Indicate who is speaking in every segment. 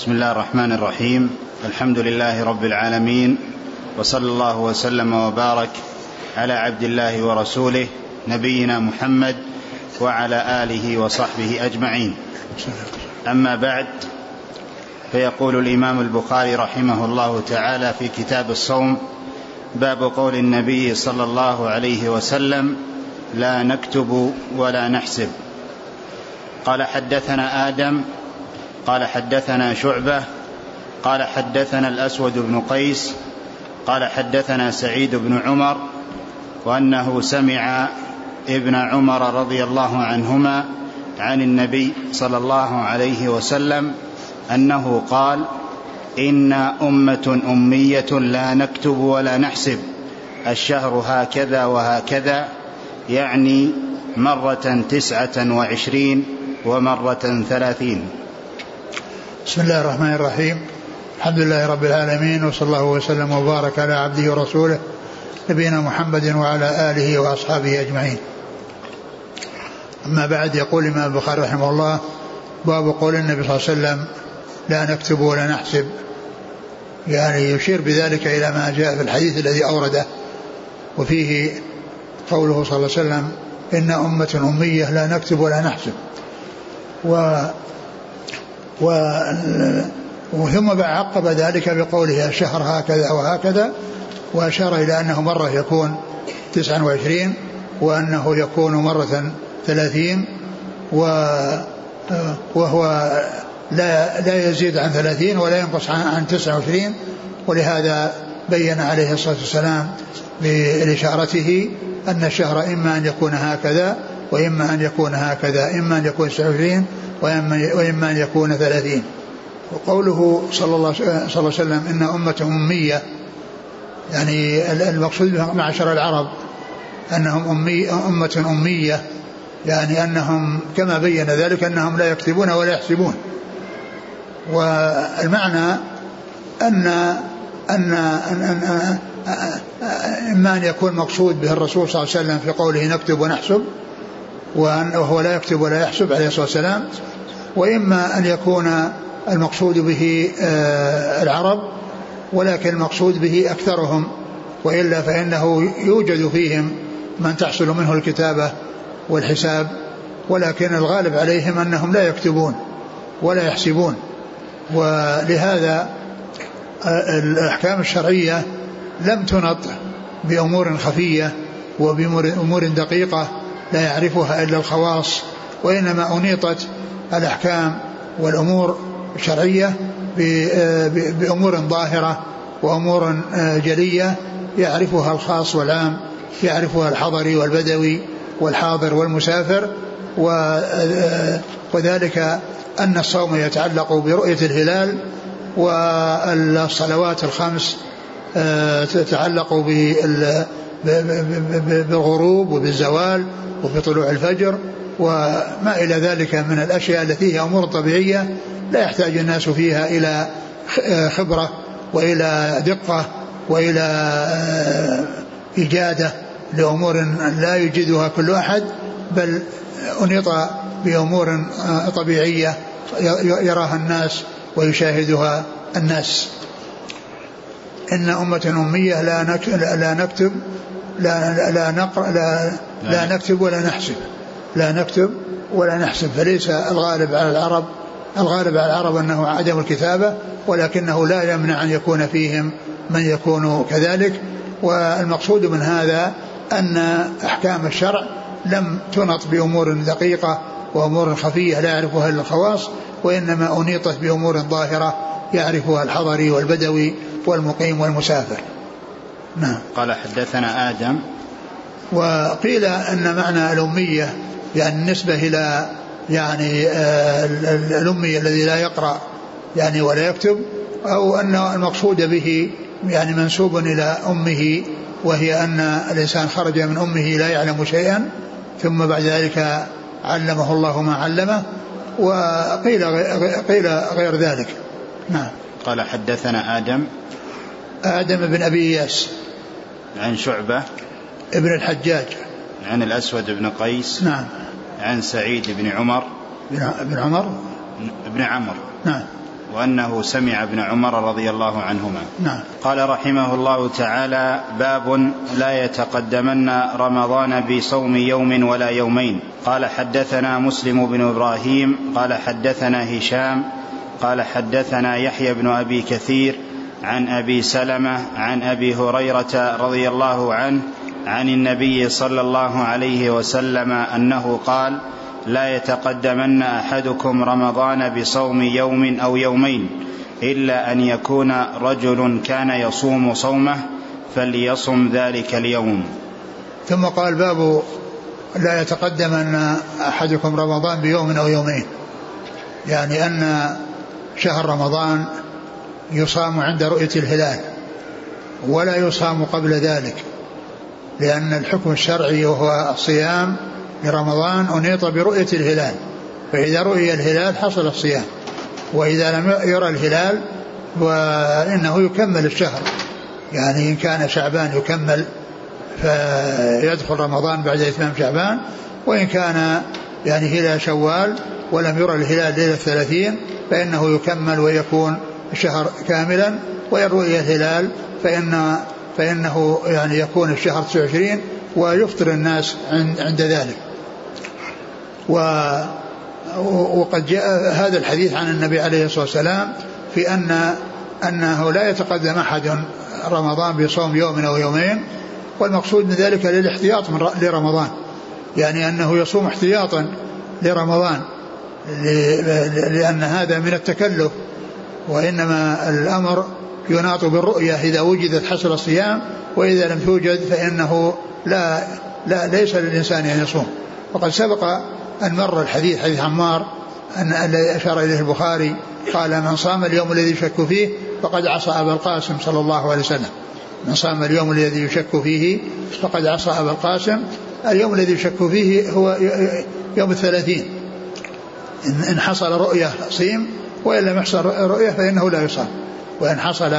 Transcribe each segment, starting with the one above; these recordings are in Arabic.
Speaker 1: بسم الله الرحمن الرحيم. الحمد لله رب العالمين وصلى الله وسلم وبارك على عبد الله ورسوله نبينا محمد وعلى آله وصحبه أجمعين. أما بعد فيقول الإمام البخاري رحمه الله تعالى في كتاب الصوم باب قول النبي صلى الله عليه وسلم لا نكتب ولا نحسب. قال حدثنا آدم قال حدثنا شعبة قال حدثنا الأسود بن قيس قال حدثنا سعيد بن عمر وأنه سمع ابن عمر رضي الله عنهما عن النبي صلى الله عليه وسلم أنه قال أنا أمة أمية لا نكتب ولا نحسب الشهر هكذا وهكذا يعني مرة تسعة وعشرين ومرة ثلاثين.
Speaker 2: بسم الله الرحمن الرحيم. الحمد لله رب العالمين وصلى الله وسلم وبارك على عبده ورسوله نبينا محمد وعلى آله وأصحابه أجمعين. أما بعد يقول الإمام البخاري رحمه الله باب قول النبي صلى الله عليه وسلم لا نكتب ولا نحسب يعني يشير بذلك إلى ما جاء في الحديث الذي أورده وفيه قوله صلى الله عليه وسلم إن أمة أمية لا نكتب ولا نحسب و وثم عقب ذلك بقوله الشهر هكذا وهكذا وأشار إلى أنه مرة يكون تسعا وعشرين وأنه يكون مرة ثلاثين و وهو لا لا يزيد عن ثلاثين ولا ينقص عن, عن تسعة وعشرين ولهذا بين عليه الصلاة والسلام بإشارته أن الشهر إما أن يكون هكذا وإما أن يكون هكذا إما أن يكون 29 وإما, أن يكون 30 وقوله صلى الله, صلى الله عليه وسلم إن أمة أمية يعني المقصود معشر العرب أنهم أمي أمة أمية يعني أنهم كما بين ذلك أنهم لا يكتبون ولا يحسبون. والمعنى أن أن, أن, إما أن يكون مقصود به الرسول صلى الله عليه وسلم في قوله نكتب ونحسب وهو لا يكتب ولا يحسب عليه الصلاة والسلام وإما أن يكون المقصود به آه، العرب ولكن المقصود به أكثرهم وإلا فإنه يوجد فيهم من تحصل منه الكتابة والحساب ولكن الغالب عليهم أنهم لا يكتبون ولا يحسبون. ولهذا آه، الأحكام الشرعية لم تنط بأمور خفية وبأمور دقيقة لا يعرفها إلا الخواص وإنما أنيطت الأحكام والأمور الشرعية بأمور ظاهرة وأمور جلية يعرفها الخاص والعام يعرفها الحضري والبدوي والحاضر والمسافر وذلك أن الصوم يتعلق برؤية الهلال والصلوات الخمس تتعلق بالغروب وبالزوال وبطلوع الفجر وما إلى ذلك من الأشياء التي هي أمور طبيعية لا يحتاج الناس فيها إلى خبرة وإلى دقة وإلى إجادة لأمور لا يجدها كل أحد بل أنيط بأمور طبيعية يراها الناس ويشاهدها الناس. إن أمة أمية لا لا نكتب لا لا نقرأ لا, لا نكتب ولا نحسب. لا نكتب ولا نحسب فليس الغالب على العرب الغالب على العرب أنه عدم الكتابة ولكنه لا يمنع أن يكون فيهم من يكون كذلك والمقصود من هذا أن أحكام الشرع لم تنط بأمور دقيقة وأمور خفية لا يعرفها إلا الخواص وإنما أنيطت بأمور ظاهرة يعرفها الحضري والبدوي والمقيم والمسافر.
Speaker 1: نعم. قال حدثنا آدم
Speaker 2: وقيل أن معنى الأمية يعني النسبة إلى يعني آه، الأمي الذي لا يقرأ يعني ولا يكتب أو أن المقصود به يعني منسوب إلى أمه وهي أن الإنسان خرج من أمه لا يعلم شيئا ثم بعد ذلك علمه الله ما علمه وقيل قيل غير ذلك. نعم.
Speaker 1: قال حدثنا آدم.
Speaker 2: آدم بن أبي إياس.
Speaker 1: عن شعبة.
Speaker 2: ابن الحجاج.
Speaker 1: عن الأسود بن قيس
Speaker 2: نعم.
Speaker 1: عن سعيد بن عمر
Speaker 2: بن عمر؟
Speaker 1: بن عمر.
Speaker 2: نعم.
Speaker 1: وأنه سمع ابن عمر رضي الله عنهما.
Speaker 2: نعم.
Speaker 1: قال رحمه الله تعالى باب لا يتقدمن رمضان بصوم يوم ولا يومين. قال حدثنا مسلم بن إبراهيم قال حدثنا هشام قال حدثنا يحيى بن أبي كثير عن أبي سلمة عن أبي هريرة رضي الله عنه عن النبي صلى الله عليه وسلم أنه قال لا يتقدمن أحدكم رمضان بصوم يوم أو يومين إلا أن يكون رجل كان يصوم صومه فليصم ذلك اليوم.
Speaker 2: ثم قال باب لا يتقدمن أحدكم رمضان بيوم أو يومين. يعني أن شهر رمضان يصام عند رؤية الهلال ولا يصام قبل ذلك. لأن الحكم الشرعي وهو الصيام لرمضان أنيط برؤية الهلال. فإذا رؤي الهلال حصل الصيام. وإذا لم يرى الهلال فإنه يكمل الشهر. يعني إن كان شعبان يكمل فيدخل رمضان بعد إتمام شعبان. وإن كان يعني هلال شوال ولم يرى الهلال ليلة الثلاثين فإنه يكمل ويكون الشهر كاملا. وإن رؤي الهلال فإن فإنه يعني يكون الشهر 29 ويفطر الناس عند ذلك. و وقد جاء هذا الحديث عن النبي عليه الصلاة والسلام في أن أنه لا يتقدم أحد رمضان بصوم يوم أو يومين والمقصود من ذلك للاحتياط من لرمضان. يعني أنه يصوم احتياطا لرمضان لأن هذا من التكلف وإنما الأمر يناط بالرؤية إذا وجدت حصل الصيام وإذا لم توجد فإنه لا لا ليس للإنسان أن يصوم. وقد سبق أن مر الحديث حديث عمار أن الذي أشار إليه البخاري قال من صام اليوم الذي يشك فيه فقد عصى أبا القاسم صلى الله عليه وسلم. من صام اليوم الذي يشك فيه فقد عصى أبا القاسم. اليوم الذي يشك فيه هو يوم الثلاثين. إن حصل رؤية صيم وإن لم يحصل رؤية فإنه لا يصام. وإن حصل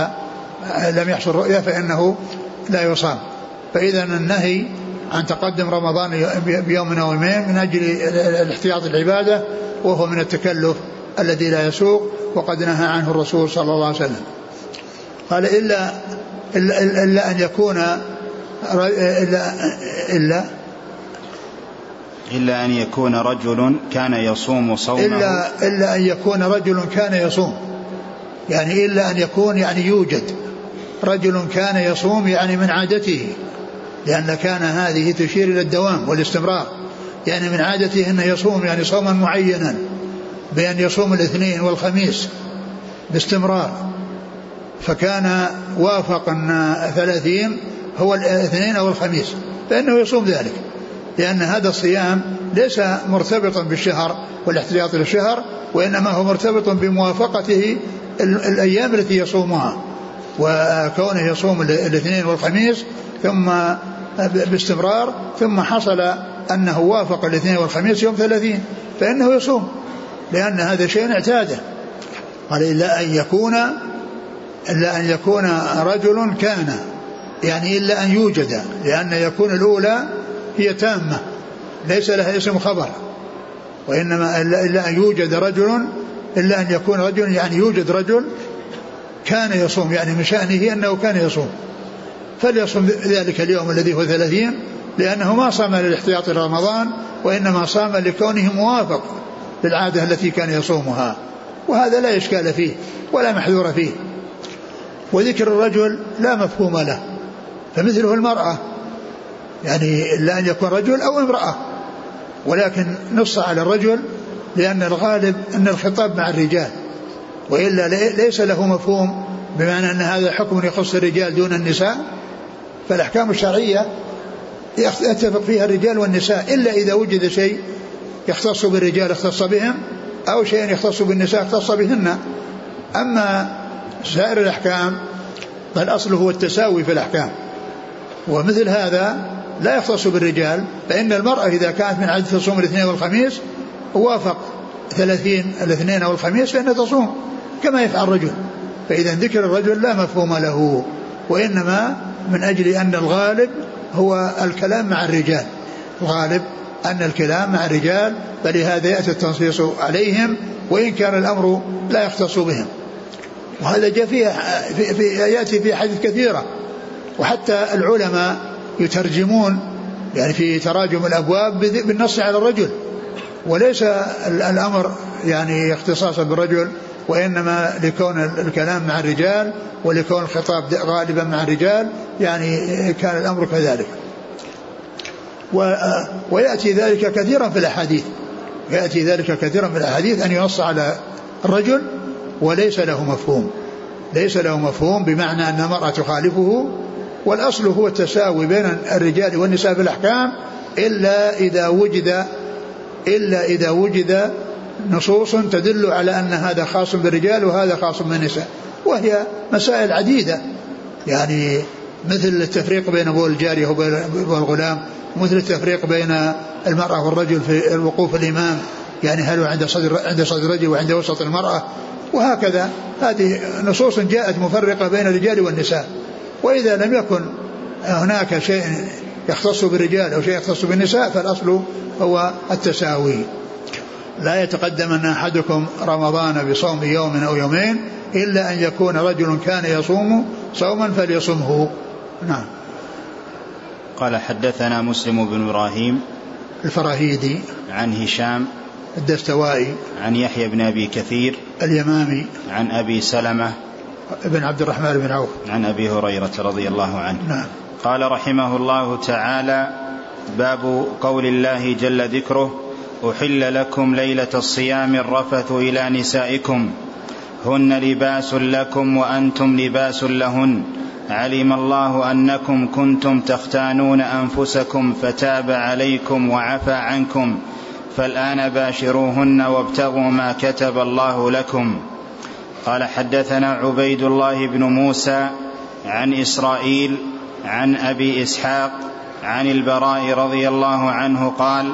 Speaker 2: لم يحصل رؤية فإنه لا يصام. فإذا النهي عن تقدم رمضان بيوم أو يومين من أجل الاحتياط العبادة وهو من التكلف الذي لا يسوق وقد نهى عنه الرسول صلى الله عليه وسلم. قال إلا إلا, إلا أن يكون إلا إلا
Speaker 1: إلا أن يكون رجل كان يصوم صومه.
Speaker 2: إلا إلا أن يكون رجل كان يصوم. يعني إلا أن يكون يعني يوجد رجل كان يصوم يعني من عادته لأن كان هذه تشير إلى الدوام والاستمرار. يعني من عادته أنه يصوم يعني صوما معينا بأن يصوم الاثنين والخميس باستمرار. فكان وافق أن ثلاثين هو الاثنين أو الخميس فإنه يصوم ذلك. لأن هذا الصيام ليس مرتبطا بالشهر والاحتياط للشهر وإنما هو مرتبط بموافقته الأيام التي يصومها وكونه يصوم الاثنين والخميس ثم باستمرار ثم حصل أنه وافق الاثنين والخميس يوم ثلاثين فإنه يصوم لأن هذا شيء اعتاده. قال إلا أن يكون إلا أن يكون رجل كان يعني إلا أن يوجد لأن يكون الأولى هي تامة ليس لها اسم خبر وإنما إلا أن يوجد رجل إلا أن يكون رجل يعني يوجد رجل كان يصوم يعني من شأنه أنه كان يصوم. فليصم ذلك اليوم الذي هو ثلاثين لأنه ما صام للاحتياط رمضان وإنما صام لكونه موافق للعادة التي كان يصومها. وهذا لا إشكال فيه ولا محذور فيه. وذكر الرجل لا مفهوم له فمثله المرأة. يعني إلا أن يكون رجل أو امرأة. ولكن نص على الرجل لأن الغالب أن الخطاب مع الرجال وإلا ليس له مفهوم بمعنى أن هذا حكم يخص الرجال دون النساء فالأحكام الشرعية يتفق فيها الرجال والنساء إلا إذا وجد شيء يختص بالرجال اختص بهم أو شيء يختص بالنساء اختص بهن. أما سائر الأحكام فالأصل هو التساوي في الأحكام. ومثل هذا لا يختص بالرجال فإن المرأة إذا كانت من عادة تصوم الاثنين والخميس وافق ثلاثين الاثنين أو الخميس فإنها تصوم كما يفعل الرجل. فإذا ذكر الرجل لا مفهوم له وإنما من أجل أن الغالب هو الكلام مع الرجال. الغالب أن الكلام مع الرجال فلهذا يأتي التنصيص عليهم وإن كان الأمر لا يختص بهم. وهذا جاء فيها في في يأتي في حديث كثيرة. وحتى العلماء يترجمون يعني في تراجم الأبواب بالنص على الرجل. وليس الأمر يعني اختصاصا بالرجل وإنما لكون الكلام مع الرجال ولكون الخطاب غالبا مع الرجال يعني كان الأمر كذلك. ويأتي ذلك كثيرا في الأحاديث. يأتي ذلك كثيرا في الأحاديث أن ينص على الرجل وليس له مفهوم. ليس له مفهوم بمعنى أن المرأة تخالفه والأصل هو التساوي بين الرجال والنساء في الأحكام إلا إذا وجد إلا إذا وجد نصوص تدل على أن هذا خاص بالرجال وهذا خاص بالنساء وهي مسائل عديدة. يعني مثل التفريق بين أبو الجارية والغلام مثل التفريق بين المرأة والرجل في الوقوف الإمام يعني هل عند صدر عند صدر الرجل وعند وسط المرأة؟ وهكذا. هذه نصوص جاءت مفرقة بين الرجال والنساء. وإذا لم يكن هناك شيء يختص بالرجال أو شيء يختص بالنساء فالأصل هو التساوي. لا يتقدم أن أحدكم رمضان بصوم يوم أو يومين إلا أن يكون رجل كان يصوم صوما فليصمه. نعم.
Speaker 1: قال حدثنا مسلم بن إبراهيم
Speaker 2: الفراهيدي
Speaker 1: عن هشام
Speaker 2: الدستوائي
Speaker 1: عن يحيى بن أبي كثير
Speaker 2: اليمامي
Speaker 1: عن أبي سلمة
Speaker 2: بن عبد الرحمن بن عوف.
Speaker 1: عن أبي هريرة رضي الله عنه.
Speaker 2: نعم.
Speaker 1: قال رحمه الله تعالى باب قول الله جل ذكره أحل لكم ليلة الصيام الرفث إلى نسائكم. هن لباس لكم وأنتم لباس لهن. علم الله أنكم كنتم تختانون أنفسكم فتاب عليكم وعفى عنكم. فالآن باشروهن وابتغوا ما كتب الله لكم. قال حدثنا عبيد الله بن موسى عن إسرائيل عن أبي إسحاق عن البراء رضي الله عنه قال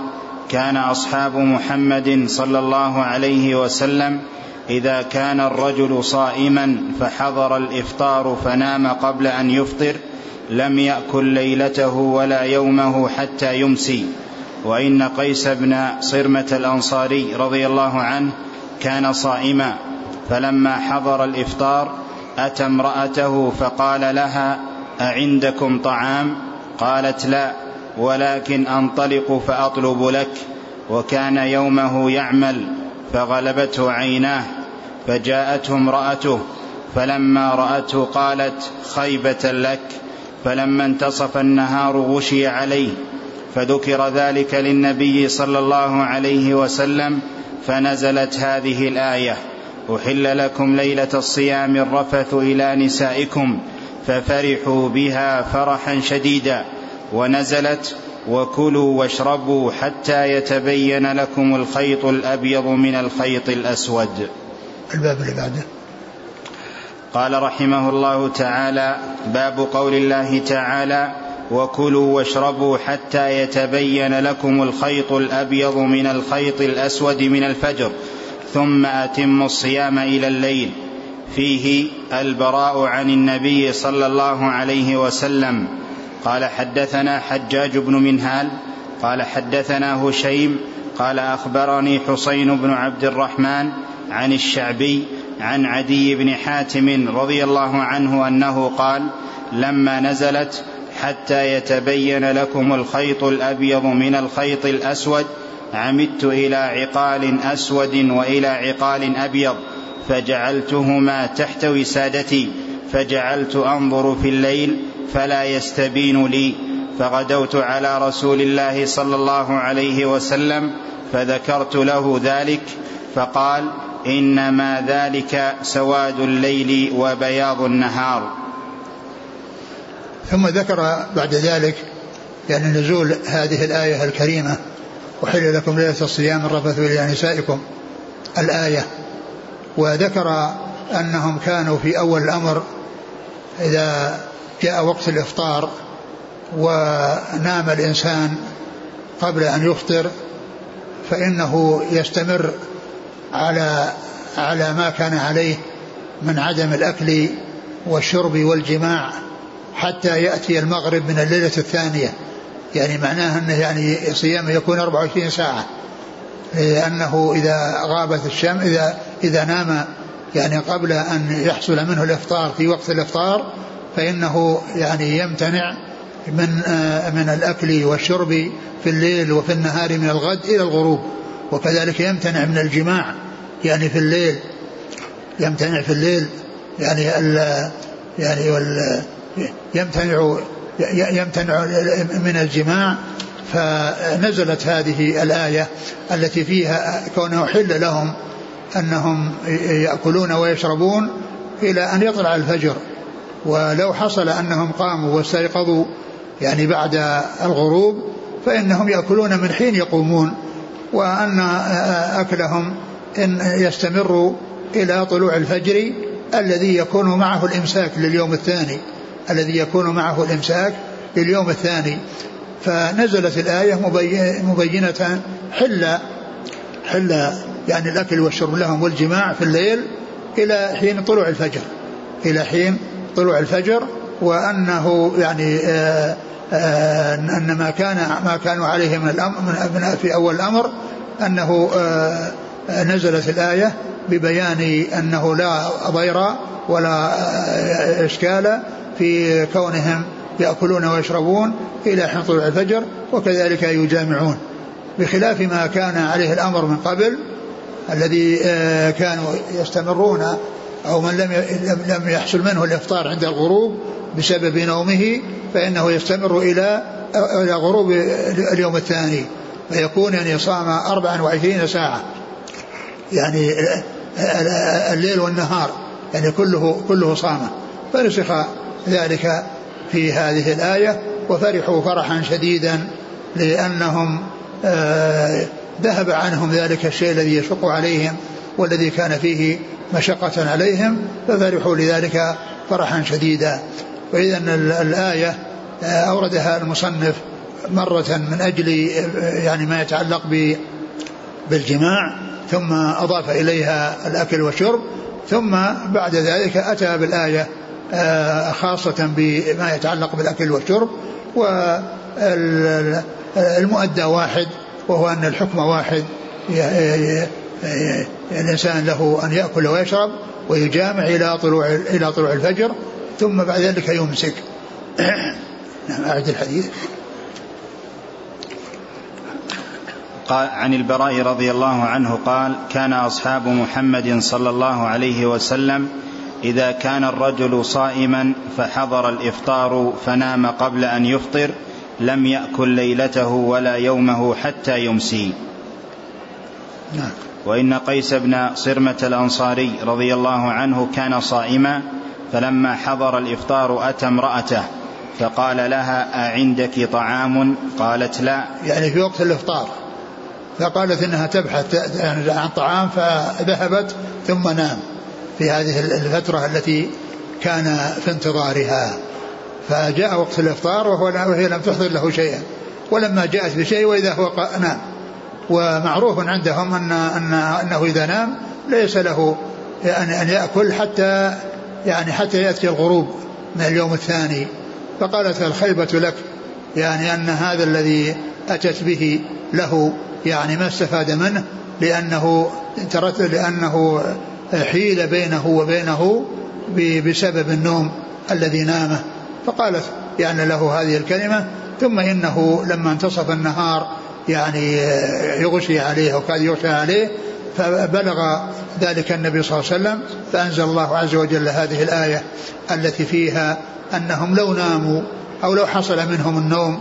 Speaker 1: كان أصحاب محمد صلى الله عليه وسلم إذا كان الرجل صائما فحضر الإفطار فنام قبل أن يفطر لم يأكل ليلته ولا يومه حتى يمسي. وإن قيس بن صرمة الأنصاري رضي الله عنه كان صائما فلما حضر الإفطار أتى امرأته فقال لها اعندكم طعام قالت لا ولكن انطلق فاطلب لك وكان يومه يعمل فغلبته عيناه فجاءته امراته فلما راته قالت خيبه لك فلما انتصف النهار غشي عليه فذكر ذلك للنبي صلى الله عليه وسلم فنزلت هذه الايه احل لكم ليله الصيام الرفث إلى نسائكم ففرحوا بها فرحا شديدا ونزلت وكلوا واشربوا حتى يتبين لكم الخيط الأبيض من الخيط الأسود.
Speaker 2: الباب اللي بعده.
Speaker 1: قال رحمه الله تعالى باب قول الله تعالى وكلوا واشربوا حتى يتبين لكم الخيط الأبيض من الخيط الأسود من الفجر ثم أتموا الصيام إلى الليل. فيه البراء عن النبي صلى الله عليه وسلم. قال حدثنا حجاج بن منهال قال حدثنا هشيم قال أخبرني حسين بن عبد الرحمن عن الشعبي عن عدي بن حاتم رضي الله عنه أنه قال لما نزلت حتى يتبين لكم الخيط الأبيض من الخيط الأسود عمدت إلى عقال أسود وإلى عقال أبيض فجعلتهما تحت وسادتي فجعلت أنظر في الليل فلا يستبين لي. فغدوت على رسول الله صلى الله عليه وسلم فذكرت له ذلك فقال إنما ذلك سواد الليل وبياض النهار.
Speaker 2: ثم ذكر بعد ذلك يعني نزول هذه الآية الكريمة وحل لكم ليلة الصيام الرفث إلى نسائكم. الآية وذكر أنهم كانوا في أول الأمر إذا جاء وقت الإفطار ونام الإنسان قبل أن يفطر فإنه يستمر على على ما كان عليه من عدم الأكل والشرب والجماع حتى يأتي المغرب من الليلة الثانية. يعني معناه أنه يعني صيامه يكون 24 ساعة. لأنه إذا غابت الشمس إذا إذا نام يعني قبل أن يحصل منه الإفطار في وقت الإفطار فإنه يعني يمتنع من آه، من الأكل والشرب في الليل وفي النهار من الغد إلى الغروب وكذلك يمتنع من الجماع يعني في الليل يمتنع في الليل يعني ال يعني وال يمتنع يمتنع من الجماع. فنزلت هذه الآية التي فيها كونه حل لهم أنهم يأكلون ويشربون إلى أن يطلع الفجر. ولو حصل أنهم قاموا واستيقظوا يعني بعد الغروب فإنهم يأكلون من حين يقومون. وأن أكلهم إن يستمر إلى طلوع الفجر الذي يكون معه الإمساك لليوم الثاني الذي يكون معه الإمساك لليوم الثاني. فنزلت الآية مبينة حل حل يعني الأكل والشرب لهم والجماع في الليل إلى حين طلوع الفجر إلى حين طلوع الفجر وأنه يعني آه، آه، أن ما كان ما كانوا عليه من الأمر في أول الأمر أنه آه، نزلت الآية ببيان أنه لا ضير ولا إشكال في كونهم يأكلون ويشربون إلى حين طلوع الفجر وكذلك يجامعون. بخلاف ما كان عليه الأمر من قبل الذي كانوا يستمرون أو من لم لم يحصل منه الإفطار عند الغروب بسبب نومه فإنه يستمر إلى إلى غروب اليوم الثاني. فيكون يعني صام 24 ساعة. يعني الليل والنهار. يعني كله كله صام فرسخ ذلك في هذه الآية وفرحوا فرحا شديدا لأنهم آه، ذهب عنهم ذلك الشيء الذي يشق عليهم والذي كان فيه مشقة عليهم ففرحوا لذلك فرحا شديدا. وإذا الآية آه، أوردها المصنف مرة من أجل آه، يعني ما يتعلق بالجماع ثم أضاف إليها الأكل والشرب ثم بعد ذلك أتى بالآية آه، خاصة بما يتعلق بالأكل والشرب والمؤدى واحد وهو أن الحكم واحد الإنسان له أن يأكل ويشرب ويجامع إلى طلوع إلى طلوع الفجر ثم بعد ذلك يمسك. نعم أعد الحديث.
Speaker 1: قال عن البراء رضي الله عنه قال كان أصحاب محمد صلى الله عليه وسلم إذا كان الرجل صائما فحضر الإفطار فنام قبل أن يفطر لم يأكل ليلته ولا يومه حتى يمسي. نعم. وإن قيس بن صرمة الأنصاري رضي الله عنه كان صائما فلما حضر الإفطار أتى امرأته فقال لها أعندك طعام؟ قالت لا.
Speaker 2: يعني في وقت الإفطار. فقالت إنها تبحث عن طعام فذهبت ثم نام في هذه الفترة التي كان في انتظارها. فجاء وقت الإفطار وهو وهي لم تحضر له شيئا. ولما جاءت بشيء وإذا هو نام. ومعروف عندهم أن, أن أنه إذا نام ليس له أن أن يأكل حتى يعني حتى يأتي الغروب من اليوم الثاني. فقالت الخيبة لك يعني أن هذا الذي أتت به له يعني ما استفاد منه لأنه لأنه حيل بينه وبينه بسبب النوم الذي نامه. فقالت يعني له هذه الكلمة ثم إنه لما انتصف النهار يعني يغشي عليه أو يغشى عليه فبلغ ذلك النبي صلى الله عليه وسلم فأنزل الله عز وجل هذه الآية التي فيها أنهم لو ناموا أو لو حصل منهم النوم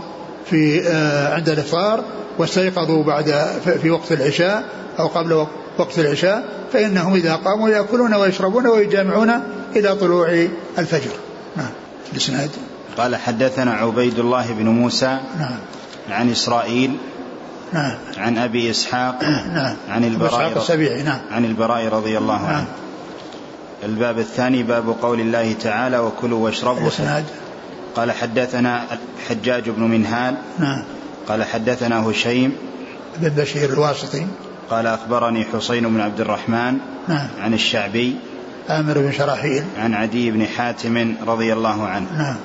Speaker 2: في آه، عند الإفطار واستيقظوا بعد في وقت العشاء أو قبل وقت العشاء فإنهم إذا قاموا يأكلون ويشربون ويجامعون إلى طلوع الفجر. نعم. الإسناد
Speaker 1: قال حدثنا عبيد الله بن موسى نعم. عن إسرائيل نعم. عن أبي إسحاق نعم. عن البراء
Speaker 2: السبيعي نعم.
Speaker 1: عن البراء رضي الله نعم. عنه. الباب الثاني باب قول الله تعالى وكلوا واشربوا. الإسناد قال حدثنا حجاج بن منهال. نعم. قال حدثنا هشيم.
Speaker 2: بن بشير الواسطي.
Speaker 1: قال أخبرني حسين بن عبد الرحمن نعم. عن الشعبي.
Speaker 2: عامر بن شراحيل.
Speaker 1: عن عدي بن حاتم رضي الله عنه. نعم.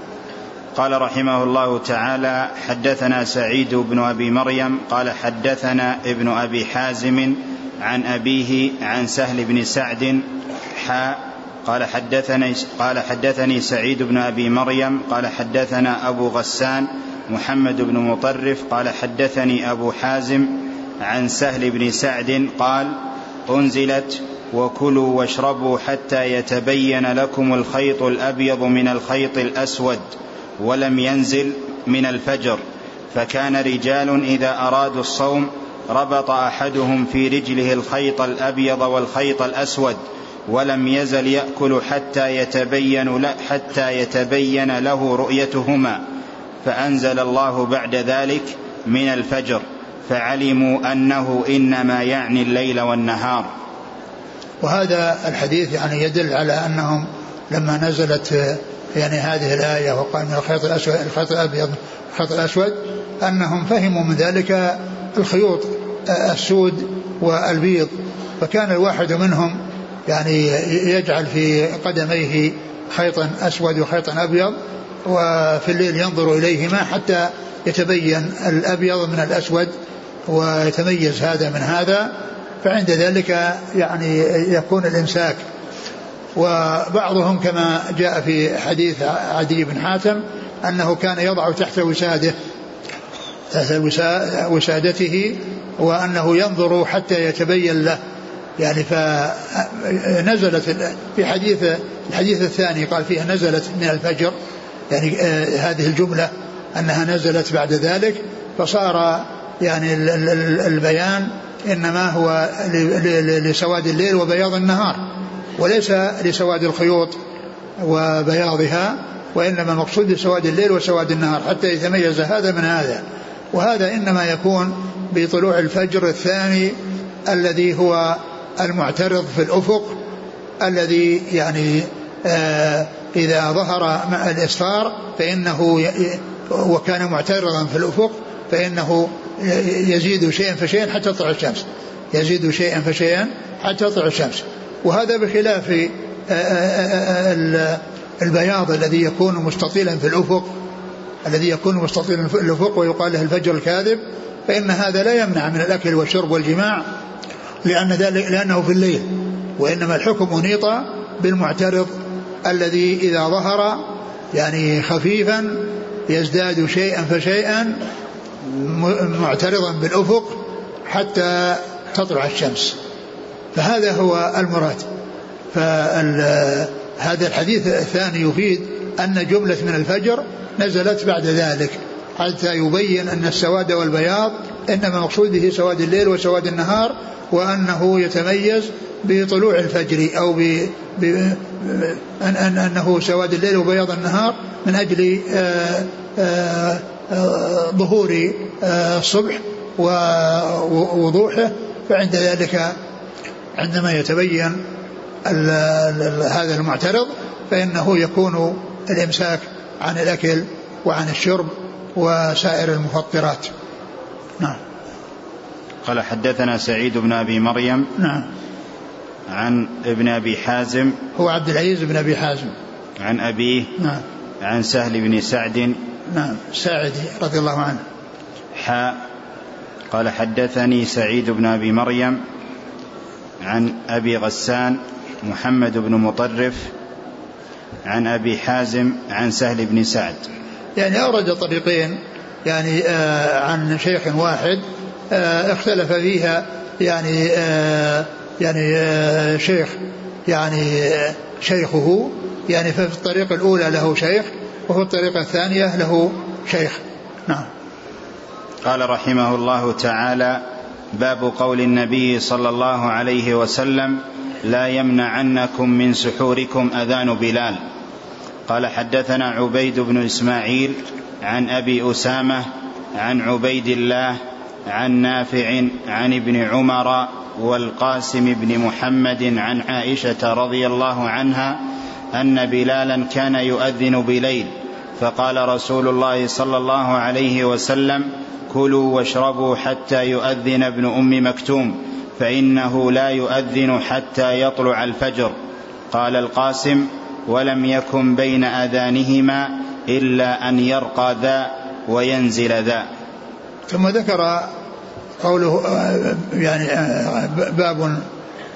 Speaker 1: قال رحمه الله تعالى حدثنا سعيد بن أبي مريم قال حدثنا ابن أبي حازم عن أبيه عن سهل بن سعد حاء قال حدثني قال حدثني سعيد بن أبي مريم قال حدثنا أبو غسان محمد بن مطرف قال حدثني أبو حازم عن سهل بن سعد قال أنزلت وكلوا واشربوا حتى يتبين لكم الخيط الأبيض من الخيط الأسود ولم ينزل من الفجر. فكان رجال إذا أرادوا الصوم ربط أحدهم في رجله الخيط الأبيض والخيط الأسود ولم يزل يأكل حتى يتبين حتى يتبين له رؤيتهما. فأنزل الله بعد ذلك من الفجر. فعلموا أنه إنما يعني الليل والنهار.
Speaker 2: وهذا الحديث يعني يدل على أنهم لما نزلت يعني هذه الآية وقال من الخيط الاسود الخيط الأبيض الخيط الأسود أنهم فهموا من ذلك الخيوط السود والبيض. فكان الواحد منهم يعني يجعل في قدميه خيطا أسود وخيطا أبيض وفي الليل ينظر إليهما حتى يتبين الأبيض من الأسود ويتميز هذا من هذا. فعند ذلك يعني يكون الإمساك. وبعضهم كما جاء في حديث عدي بن حاتم أنه كان يضع تحت وساده تحت وسادته وأنه ينظر حتى يتبين له. يعني فنزلت في حديث الحديث الثاني قال فيها نزلت من الفجر. يعني آه، هذه الجملة أنها نزلت بعد ذلك. فصار يعني البيان إنما هو لسواد الليل وبياض النهار وليس لسواد الخيوط وبياضها وإنما المقصود بسواد الليل وسواد النهار حتى يتميز هذا من هذا. وهذا إنما يكون بطلوع الفجر الثاني الذي هو المعترض في الأفق الذي يعني آه إذا ظهر مع الإصفار فإنه وكان معترضا في الأفق فإنه يزيد شيئا فشيئا حتى تطلع الشمس. يزيد شيئا فشيئا حتى تطلع الشمس. وهذا بخلاف آه، آه، آه، البياض الذي يكون مستطيلا في الأفق الذي يكون مستطيلا في الأفق ويقال له الفجر الكاذب فإن هذا لا يمنع من الأكل والشرب والجماع لأن ذلك لأنه في الليل. وإنما الحكم أنيط بالمعترض الذي إذا ظهر يعني خفيفا يزداد شيئا فشيئا معترضا بالأفق حتى تطلع الشمس. فهذا هو المراد. فهذا الحديث الثاني يفيد أن جملة من الفجر نزلت بعد ذلك حتى يبين أن السواد والبياض إنما المقصود به سواد الليل وسواد النهار وأنه يتميز بطلوع الفجر أو ب... ب... أن... أن... أنه سواد الليل وبياض النهار من أجل آآ آآ آآ ظهور الصبح ووضوحه فعند ذلك عندما يتبين. هذا المعترض فإنه يكون الإمساك عن الأكل وعن الشرب وسائر المفطرات. نعم.
Speaker 1: قال حدثنا سعيد بن أبي مريم
Speaker 2: نعم.
Speaker 1: عن ابن أبي حازم
Speaker 2: هو عبد العزيز بن أبي حازم.
Speaker 1: عن أبيه
Speaker 2: نعم.
Speaker 1: عن سهل بن سعد.
Speaker 2: نعم ساعدي رضي الله عنه.
Speaker 1: حاء قال حدثني سعيد بن أبي مريم عن أبي غسان محمد بن مطرف عن أبي حازم عن سهل بن سعد.
Speaker 2: يعني أورد طريقين يعني آه عن شيخ واحد آه اختلف فيها يعني آه يعني آه شيخ يعني آه شيخه يعني ففي الطريقة الأولى له شيخ وفي الطريقة الثانية له شيخ. نعم.
Speaker 1: قال رحمه الله تعالى باب قول النبي صلى الله عليه وسلم لا يمنعنكم من سحوركم أذان بلال. قال حدثنا عبيد بن إسماعيل عن أبي أسامة عن عبيد الله عن نافع عن ابن عمر والقاسم بن محمد عن عائشة رضي الله عنها أن بلالا كان يؤذن بليل. فقال رسول الله صلى الله عليه وسلم كلوا واشربوا حتى يؤذن ابن أم مكتوم فإنه لا يؤذن حتى يطلع الفجر. قال القاسم ولم يكن بين آذانهما إلا أن يرقى ذا وينزل ذا.
Speaker 2: ثم ذكر قوله يعني باب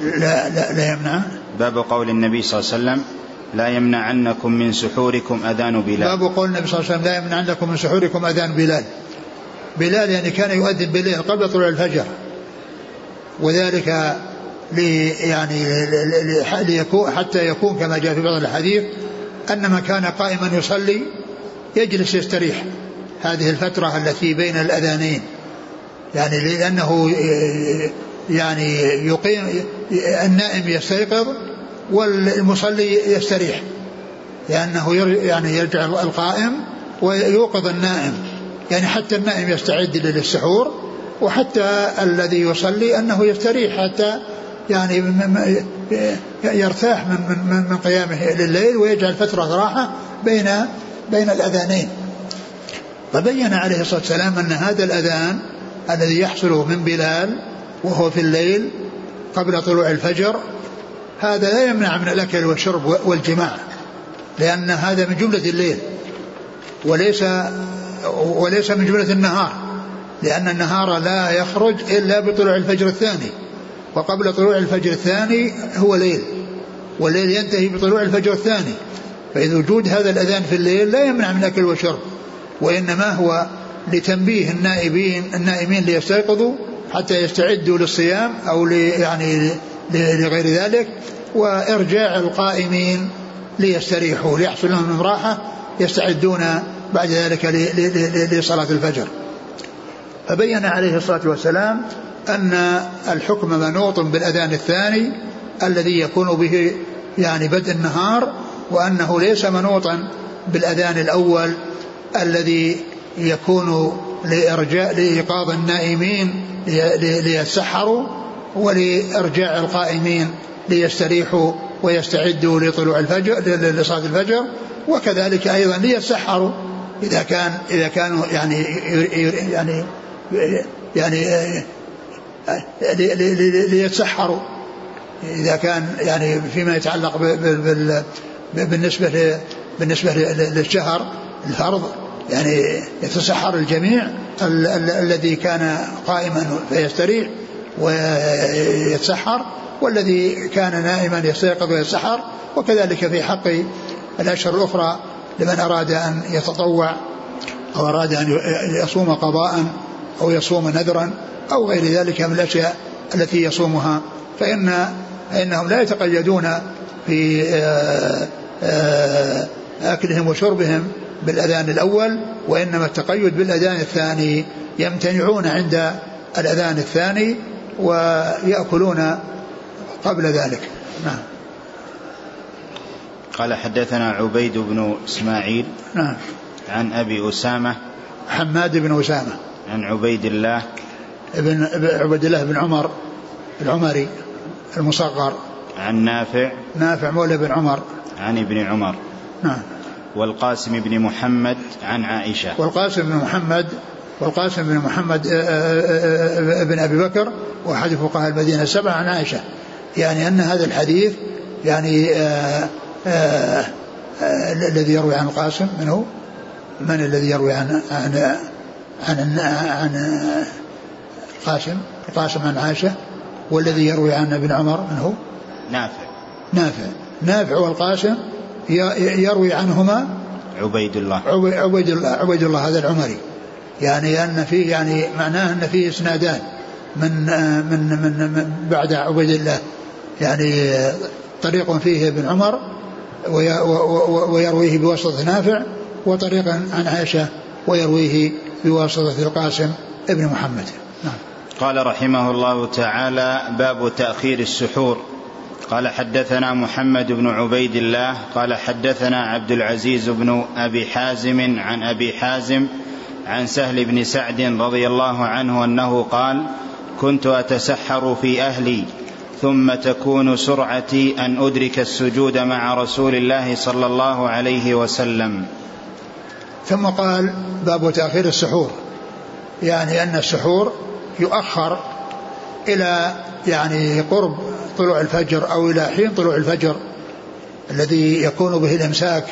Speaker 2: لا, لا, لا يمنع.
Speaker 1: باب قول النبي صلى الله عليه وسلم لا يمنعنكم من سحوركم أذان بلال.
Speaker 2: باب قول النبي صلى الله عليه وسلم لا يمنعنكم من سحوركم أذان بلال. بلال يعني كان يؤذن بالليل قبل طلوع الفجر. وذلك لي يعني ليكون حتى يكون كما جاء في بعض الحديث أن من كان قائما يصلي يجلس يستريح. هذه الفترة التي بين الأذانين. يعني لأنه يعني يقيم النائم يستيقظ والمصلي يستريح لأنه يعني يرجع القائم ويوقظ النائم يعني حتى النائم يستعد للسحور وحتى الذي يصلي أنه يستريح حتى يعني يرتاح من من من قيامه لليل ويجعل فترة راحة بين بين الأذانين. فبين عليه الصلاة والسلام أن هذا الأذان الذي يحصل من بلال وهو في الليل قبل طلوع الفجر هذا لا يمنع من الأكل والشرب والجماع لأن هذا من جملة الليل وليس وليس من جملة النهار لأن النهار لا يخرج إلا بطلوع الفجر الثاني وقبل طلوع الفجر الثاني هو ليل والليل ينتهي بطلوع الفجر الثاني فإذا وجود هذا الأذان في الليل لا يمنع من أكل وشرب وإنما هو لتنبيه النائبين النائمين ليستيقظوا حتى يستعدوا للصيام أو يعني لغير ذلك وإرجاع القائمين ليستريحوا ليحصل لهم راحة يستعدون بعد ذلك لصلاة الفجر. فبين عليه الصلاة والسلام أن الحكم منوط بالأذان الثاني الذي يكون به يعني بدء النهار وأنه ليس منوطا بالأذان الأول الذي يكون لإرجاء لإيقاظ النائمين ليتسحروا ولإرجاع القائمين ليستريحوا ويستعدوا لطلوع الفجر لصلاة الفجر وكذلك أيضا ليتسحروا إذا كان إذا كانوا يعني يعني يعني ليتسحروا. إذا كان يعني فيما يتعلق بالنسبة بالنسبة للشهر الفرض يعني يتسحر الجميع الذي كان قائما فيستريح. ويتسحر والذي كان نائما يستيقظ ويتسحر وكذلك في حق الأشهر الأخرى لمن أراد أن يتطوع أو أراد أن يصوم قضاء أو يصوم نذرا أو غير ذلك من الأشياء التي يصومها. فإن فإنهم لا يتقيدون في آه، آه، أكلهم وشربهم بالأذان الأول وإنما التقيد بالأذان الثاني. يمتنعون عند الأذان الثاني ويأكلون قبل ذلك. نعم.
Speaker 1: قال حدثنا عبيد بن إسماعيل
Speaker 2: نعم.
Speaker 1: عن أبي أسامة
Speaker 2: حماد بن أسامة.
Speaker 1: عن عبيد الله
Speaker 2: ابن عبيد الله بن عمر العمري المصغر.
Speaker 1: عن نافع
Speaker 2: نافع مولى بن عمر.
Speaker 1: عن ابن عمر.
Speaker 2: نعم.
Speaker 1: والقاسم بن محمد عن عائشة.
Speaker 2: والقاسم بن محمد والقاسم بن محمد آه، آه، آه، بن أبي بكر وأحد فقهاء المدينة السبعة عن عائشة. يعني أن هذا الحديث يعني الذي يروي عن القاسم من هو؟ من الذي يروي عن عن عن, عن القاسم؟ القاسم عن عائشة. والذي يروي عن ابن عمر من هو؟
Speaker 1: نافع.
Speaker 2: نافع. نافع والقاسم يروي عنهما
Speaker 1: عبيد الله.
Speaker 2: عبيد الله عبيد الله هذا العمري. يعني أن فيه يعني معناه أن فيه إسنادان من من من, بعد عبيد الله. يعني طريق فيه ابن عمر ويرويه بواسطة نافع وطريق عن عائشة ويرويه بواسطة القاسم ابن محمد. نعم.
Speaker 1: قال رحمه الله تعالى باب تأخير السحور. قال حدثنا محمد بن عبيد الله قال حدثنا عبد العزيز بن أبي حازم عن أبي حازم عن سهل بن سعد رضي الله عنه أنه قال كنت أتسحر في أهلي ثم تكون سرعتي أن أدرك السجود مع رسول الله صلى الله عليه وسلم.
Speaker 2: ثم قال باب تأخير السحور. يعني أن السحور يؤخر إلى يعني قرب طلوع الفجر أو إلى حين طلوع الفجر الذي يكون به الإمساك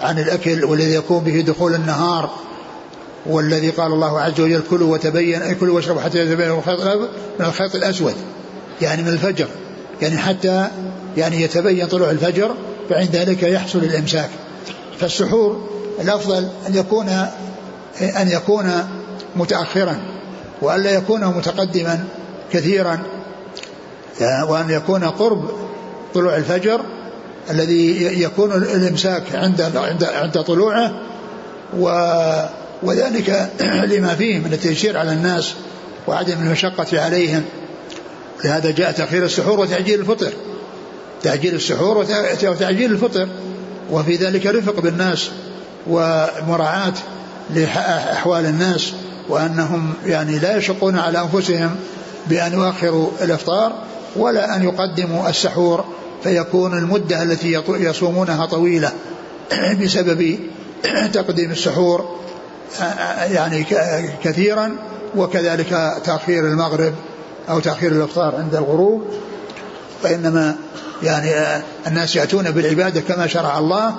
Speaker 2: عن الأكل والذي يكون به دخول النهار. والذي قال الله عز وجل كلوا وتبين أي كلوا واشربوا حتى يتبين من الخيط الأسود. يعني من الفجر. يعني حتى يعني يتبين طلوع الفجر فعند ذلك يحصل الإمساك. فالسحور الأفضل أن يكون أن يكون متأخرا وألا يكون متقدما كثيرا وأن يكون قرب طلوع الفجر الذي يكون الإمساك عند عند عند طلوعه و وذلك لما فيه من التيسير على الناس وعدم المشقة عليهم. لهذا جاء تأخير السحور وتعجيل الفطر. تعجيل السحور وتعجيل الفطر. وفي ذلك رفق بالناس ومراعاة لأحوال الناس وأنهم يعني لا يشقون على أنفسهم بأن يؤخروا الإفطار ولا أن يقدموا السحور فيكون المدة التي يصومونها طويلة بسبب تقديم السحور يعني كثيرا وكذلك تأخير المغرب أو تأخير الإفطار عند الغروب. فإنما يعني الناس يأتون بالعبادة كما شرع الله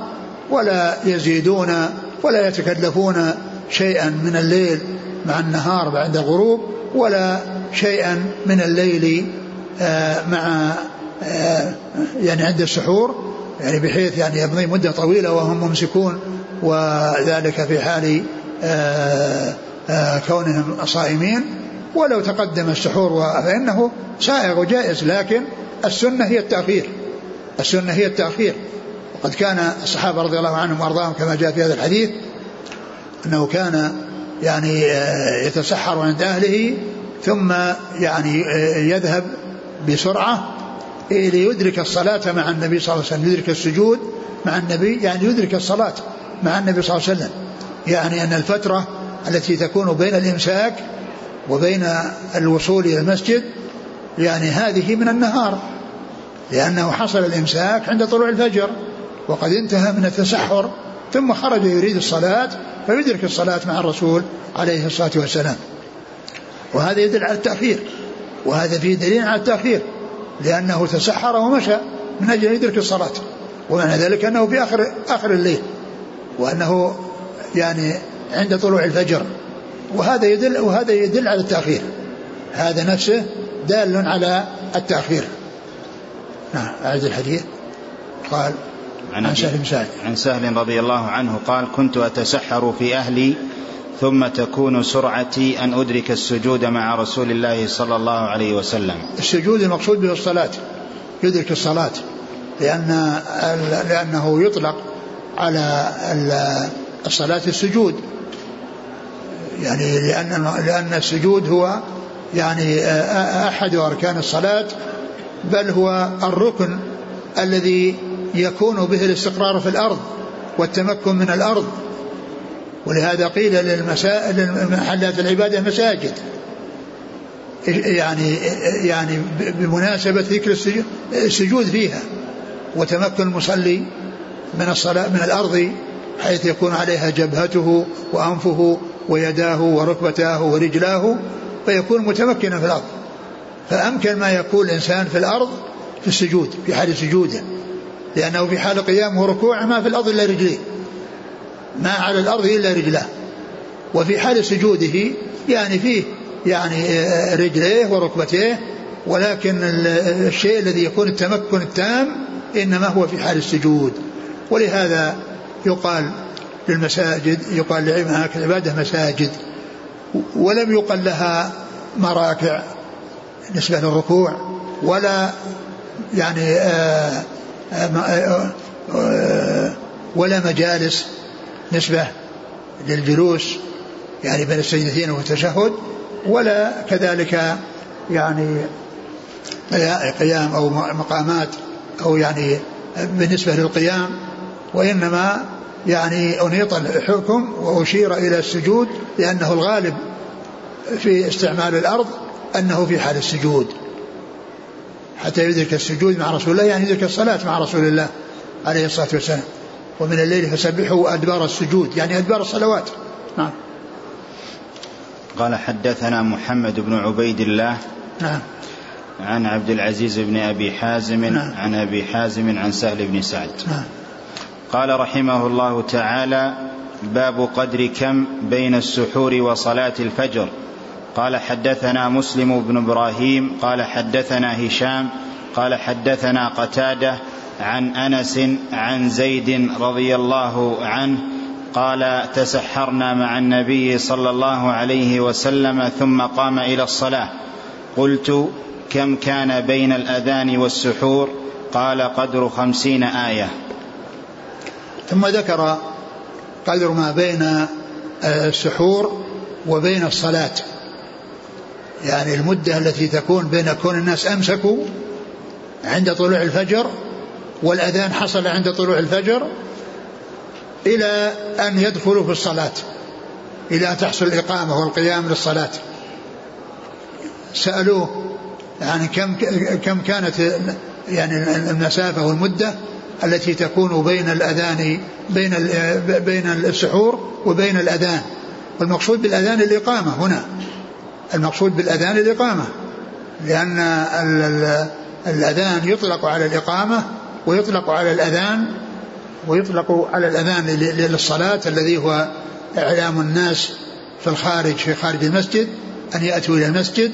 Speaker 2: ولا يزيدون ولا يتكلفون شيئا من الليل مع النهار عند الغروب ولا شيئا من الليل آه، مع آه، يعني عند السحور. يعني بحيث يعني يمضي مدة طويلة وهم ممسكون وذلك في حال آه، كونهم صائمين ولو تقدم السحور فإنه سائغ وجائز لكن السنة هي التأخير. السنة هي التأخير. وقد كان الصحابة رضي الله عنهم وأرضاهم كما جاء في هذا الحديث أنه كان يعني يتسحر عند أهله ثم يعني يذهب بسرعة ليدرك الصلاة مع النبي صلى الله عليه وسلم يدرك السجود مع النبي يعني يدرك الصلاة مع النبي صلى الله عليه وسلم. يعني أن الفترة التي تكون بين الإمساك وبين الوصول إلى المسجد يعني هذه من النهار لأنه حصل الإمساك عند طلوع الفجر وقد انتهى من التسحر ثم خرج يريد الصلاة فيدرك الصلاة مع الرسول عليه الصلاة والسلام. وهذا يدل على التأخير وهذا فيه دليل على التأخير لأنه تسحر ومشى من أجل أن يدرك الصلاة ومعنى ذلك أنه في آخر آخر الليل وأنه يعني عند طلوع الفجر. وهذا يدل وهذا يدل على التأخير. هذا نفسه دال على التأخير. نعم أعد الحديث. قال
Speaker 1: عن, عن سهل بن سعد. عن سهل رضي الله عنه قال كنت أتسحر في أهلي ثم تكون سرعتي أن أدرك السجود مع رسول الله صلى الله عليه وسلم.
Speaker 2: السجود المقصود به الصلاة يدرك الصلاة لأن لأنه يطلق على الصلاة السجود. يعني لأن لأن السجود هو يعني أحد أركان الصلاة بل هو الركن الذي يكون به الاستقرار في الأرض والتمكن من الأرض. ولهذا قيل للمحلات العبادة مساجد. يعني يعني بمناسبة ذكر السجود فيها وتمكن المصلي من الصلاة من الأرض حيث يكون عليها جبهته وأنفه ويداه وركبتاه ورجلاه فيكون متمكنا في الأرض. فأمكن ما يكون الإنسان في الأرض في السجود في حال سجوده. لأنه في حال قيامه وركوعه ما في الأرض إلا رجليه. ما على الأرض إلا رجلاه. وفي حال سجوده يعني فيه يعني آه، رجليه وركبتيه ولكن الشيء الذي يكون التمكن التام إنما هو في حال السجود. ولهذا يقال للمساجد يقال العبادة مساجد ولم يقل لها مراكع بالنسبة للركوع ولا يعني آآ آآ آآ ولا مجالس نسبة للجلوس يعني بين السجدتين والتشهد ولا كذلك يعني قيام أو مقامات أو يعني بالنسبة للقيام وإنما يعني أنيط الحكم وأشير إلى السجود لأنه الغالب في استعمال الأرض أنه في حال السجود. حتى يدرك السجود مع رسول الله يعني يدرك الصلاة مع رسول الله عليه الصلاة والسلام. ومن الليل فسبحه أدبار السجود يعني أدبار الصلوات. نعم.
Speaker 1: قال حدثنا محمد بن عبيد الله
Speaker 2: نعم.
Speaker 1: عن عبد العزيز بن أبي حازم
Speaker 2: نعم.
Speaker 1: عن أبي حازم عن سهل بن سعد.
Speaker 2: نعم.
Speaker 1: قال رحمه الله تعالى باب قدر كم بين السحور وصلاة الفجر قال حدثنا مسلم بن إبراهيم قال حدثنا هشام قال حدثنا قتادة عن أنس عن زيد رضي الله عنه قال تسحرنا مع النبي صلى الله عليه وسلم ثم قام إلى الصلاة قلت كم كان بين الأذان والسحور؟ قال قدر خمسين آية
Speaker 2: ثم ذكر قدر ما بين السحور وبين الصلاة. يعني المدة التي تكون بين كون الناس أمسكوا عند طلوع الفجر والأذان حصل عند طلوع الفجر إلى أن يدخلوا في الصلاة إلى أن تحصل الإقامة والقيام للصلاة. سألوه يعني كم كم كانت يعني المسافة والمدة التي تكون بين الأذان بين بين السحور وبين الأذان. والمقصود بالأذان الإقامة هنا. المقصود بالأذان الإقامة. لأن الأذان يطلق على الإقامة ويطلق على الأذان ويطلق على الأذان للصلاة الذي هو إعلام الناس في الخارج في خارج المسجد أن يأتوا إلى المسجد.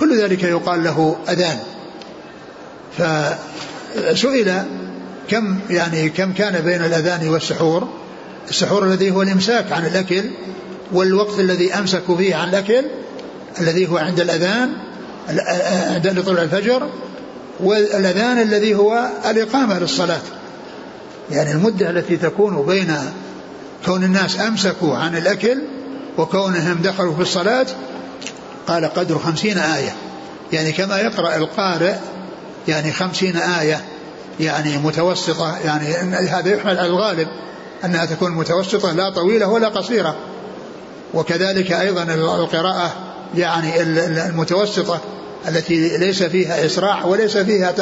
Speaker 2: كل ذلك يقال له أذان. فسئل كم يعني كم كان بين الأذان والسحور؟ السحور الذي هو الإمساك عن الأكل والوقت الذي أمسكوا فيه عن الأكل الذي هو عند الأذان عند طلوع الفجر والأذان الذي هو الإقامة للصلاة. يعني المدة التي تكون بين كون الناس أمسكوا عن الأكل وكونهم دخلوا في الصلاة قال قدر خمسين آية. يعني كما يقرأ القارئ يعني خمسين آية. يعني متوسطة يعني هذا يحمل على الغالب أنها تكون متوسطة لا طويلة ولا قصيرة. وكذلك أيضا القراءة يعني المتوسطة التي ليس فيها إسراع وليس فيها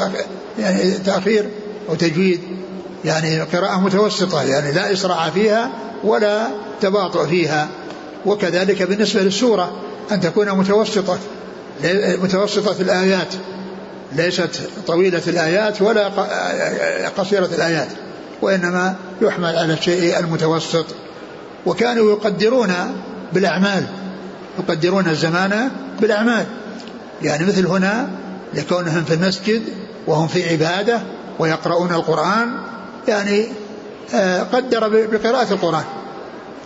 Speaker 2: يعني تأخير أو تجويد. يعني قراءة متوسطة يعني لا إسراع فيها ولا تباطؤ فيها. وكذلك بالنسبة للسورة أن تكون متوسطة متوسطة الآيات. ليست طويلة الآيات ولا قصيرة الآيات وإنما يحمل على الشيء المتوسط. وكانوا يقدرون بالأعمال يقدرون الزمان بالأعمال. يعني مثل هنا لكونهم في المسجد وهم في عبادة ويقرؤون القرآن يعني آه، قدر بقراءة القرآن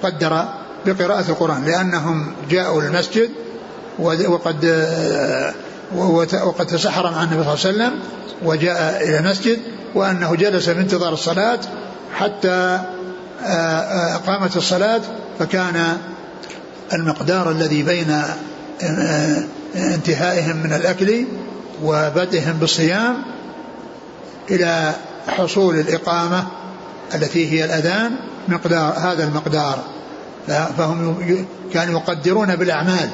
Speaker 2: قدر بقراءة القرآن لأنهم جاءوا للمسجد وقد آه، وقد تسحر مع النبي صلى الله عليه وسلم وجاء إلى المسجد وأنه جلس في انتظار الصلاة حتى آه، قامت الصلاة فكان المقدار الذي بين انتهائهم من الأكل وبدئهم بالصيام إلى حصول الإقامة التي هي الأذان مقدار هذا المقدار. فهم كانوا يقدرون بالأعمال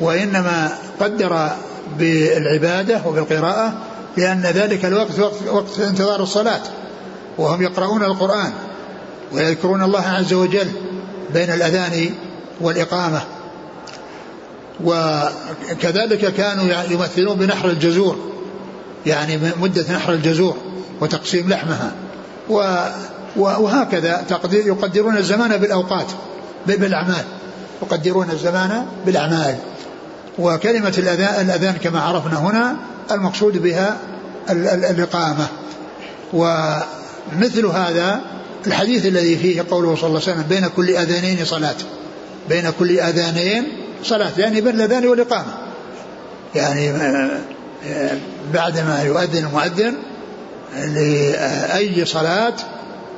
Speaker 2: وإنما قدر بالعبادة وبالقراءة لأن ذلك الوقت وقت, وقت انتظار الصلاة وهم يقرؤون القرآن ويذكرون الله عز وجل بين الأذان والإقامة. وكذلك كانوا يمثلون بنحر الجزور يعني مدة نحر الجزور وتقسيم لحمها. وهكذا يقدرون الزمان بالأوقات بالأعمال يقدرون الزمان بالأعمال. وكلمة الأذان, الأذان كما عرفنا هنا المقصود بها الإقامة. ومثل هذا الحديث الذي فيه قوله صلى الله عليه وسلم بين كل أذانين صلاة. بين كل أذانين صلاة. يعني بين الأذان والإقامة. يعني آه، آه، بعدما يؤذن المؤذن لأي صلاة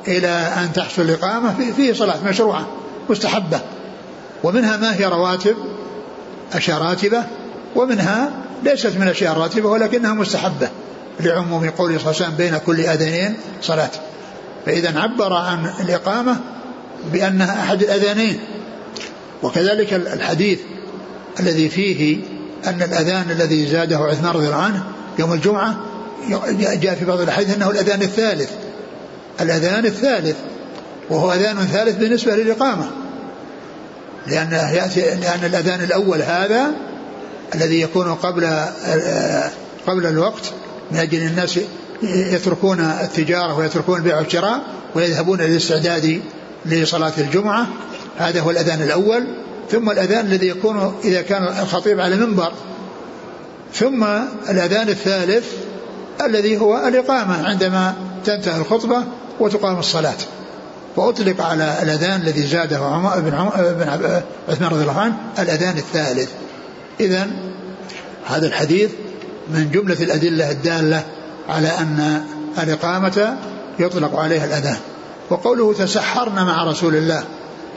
Speaker 2: إلى أن تحصل الإقامة فيه صلاة مشروعة مستحبة. ومنها ما هي رواتب. أشياء راتبة ومنها ليست من أشياء راتبة ولكنها مستحبة لعموم قوله صلى الله عليه وسلم بين كل أذانين صلاة. فإذا عبر عن الإقامة بأنها أحد الأذانين. وكذلك الحديث الذي فيه أن الأذان الذي زاده عثمان رضي الله عنه يوم الجمعة جاء في بعض الأحاديث أنه الأذان الثالث. الأذان الثالث وهو أذان ثالث بالنسبة للإقامة. لأن لأن الأذان الأول هذا الذي يكون قبل قبل الوقت من أجل الناس يتركون التجارة ويتركون البيع والشراء ويذهبون للاستعداد لصلاة الجمعة. هذا هو الأذان الأول. ثم الأذان الذي يكون إذا كان الخطيب على منبر ثم الأذان الثالث الذي هو الإقامة عندما تنتهي الخطبة وتقام الصلاة. فأطلق على الأذان الذي زاده عمر بن, عثمان رضي الله عنه الأذان الثالث. إذا هذا الحديث من جملة الأدلة الدالة على أن الإقامة يطلق عليها الأذان. وقوله تسحرنا مع رسول الله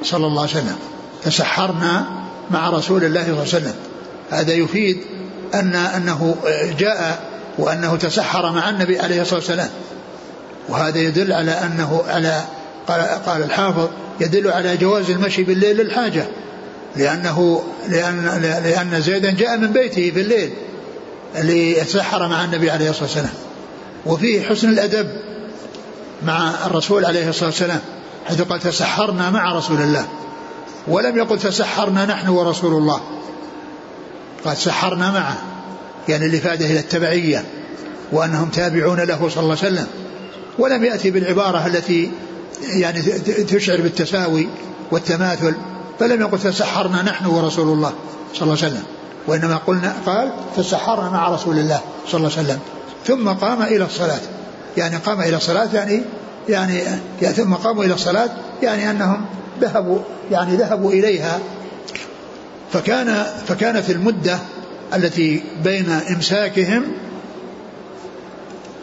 Speaker 2: صلى الله عليه وسلم. تسحرنا مع رسول الله صلى الله عليه وسلم. هذا يفيد أن أنه جاء وأنه تسحر مع النبي عليه الصلاة والسلام. وهذا يدل على أنه على قال, قال الحافظ يدل على جواز المشي بالليل للحاجة لأنه لأن لأن زيدا جاء من بيته في الليل ليتسحر مع النبي عليه الصلاة والسلام. وفيه حسن الأدب مع الرسول عليه الصلاة والسلام حيث قال تسحرنا مع رسول الله ولم يقل تسحرنا نحن ورسول الله. قال سحرنا معه يعني الإفادة إلى التبعية وأنهم تابعون له صلى الله عليه وسلم ولم يأتي بالعبارة التي يعني تشعر بالتساوي والتماثل فلم يقل تسحرنا نحن ورسول الله صلى الله عليه وسلم وإنما قلنا قال تسحرنا مع رسول الله صلى الله عليه وسلم. ثم قام إلى الصلاة. يعني قام إلى الصلاة يعني يعني, يعني ثم قاموا إلى الصلاة يعني أنهم ذهبوا يعني ذهبوا إليها. فكان فكانت المدة التي بين إمساكهم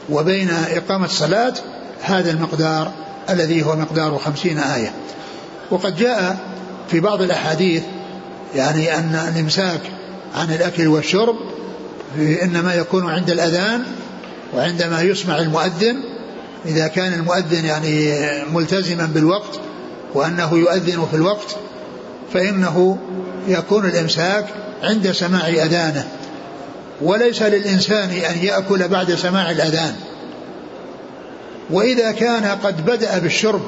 Speaker 2: وبين إقامة الصلاة هذا المقدار. الذي هو مقدار خمسين آية. وقد جاء في بعض الأحاديث يعني أن الإمساك عن الأكل والشرب إنما يكون عند الأذان وعندما يسمع المؤذن إذا كان المؤذن يعني ملتزما بالوقت وأنه يؤذن في الوقت فإنه يكون الإمساك عند سماع أذانه. وليس للإنسان أن يأكل بعد سماع الأذان. وإذا كان قد بدأ بالشرب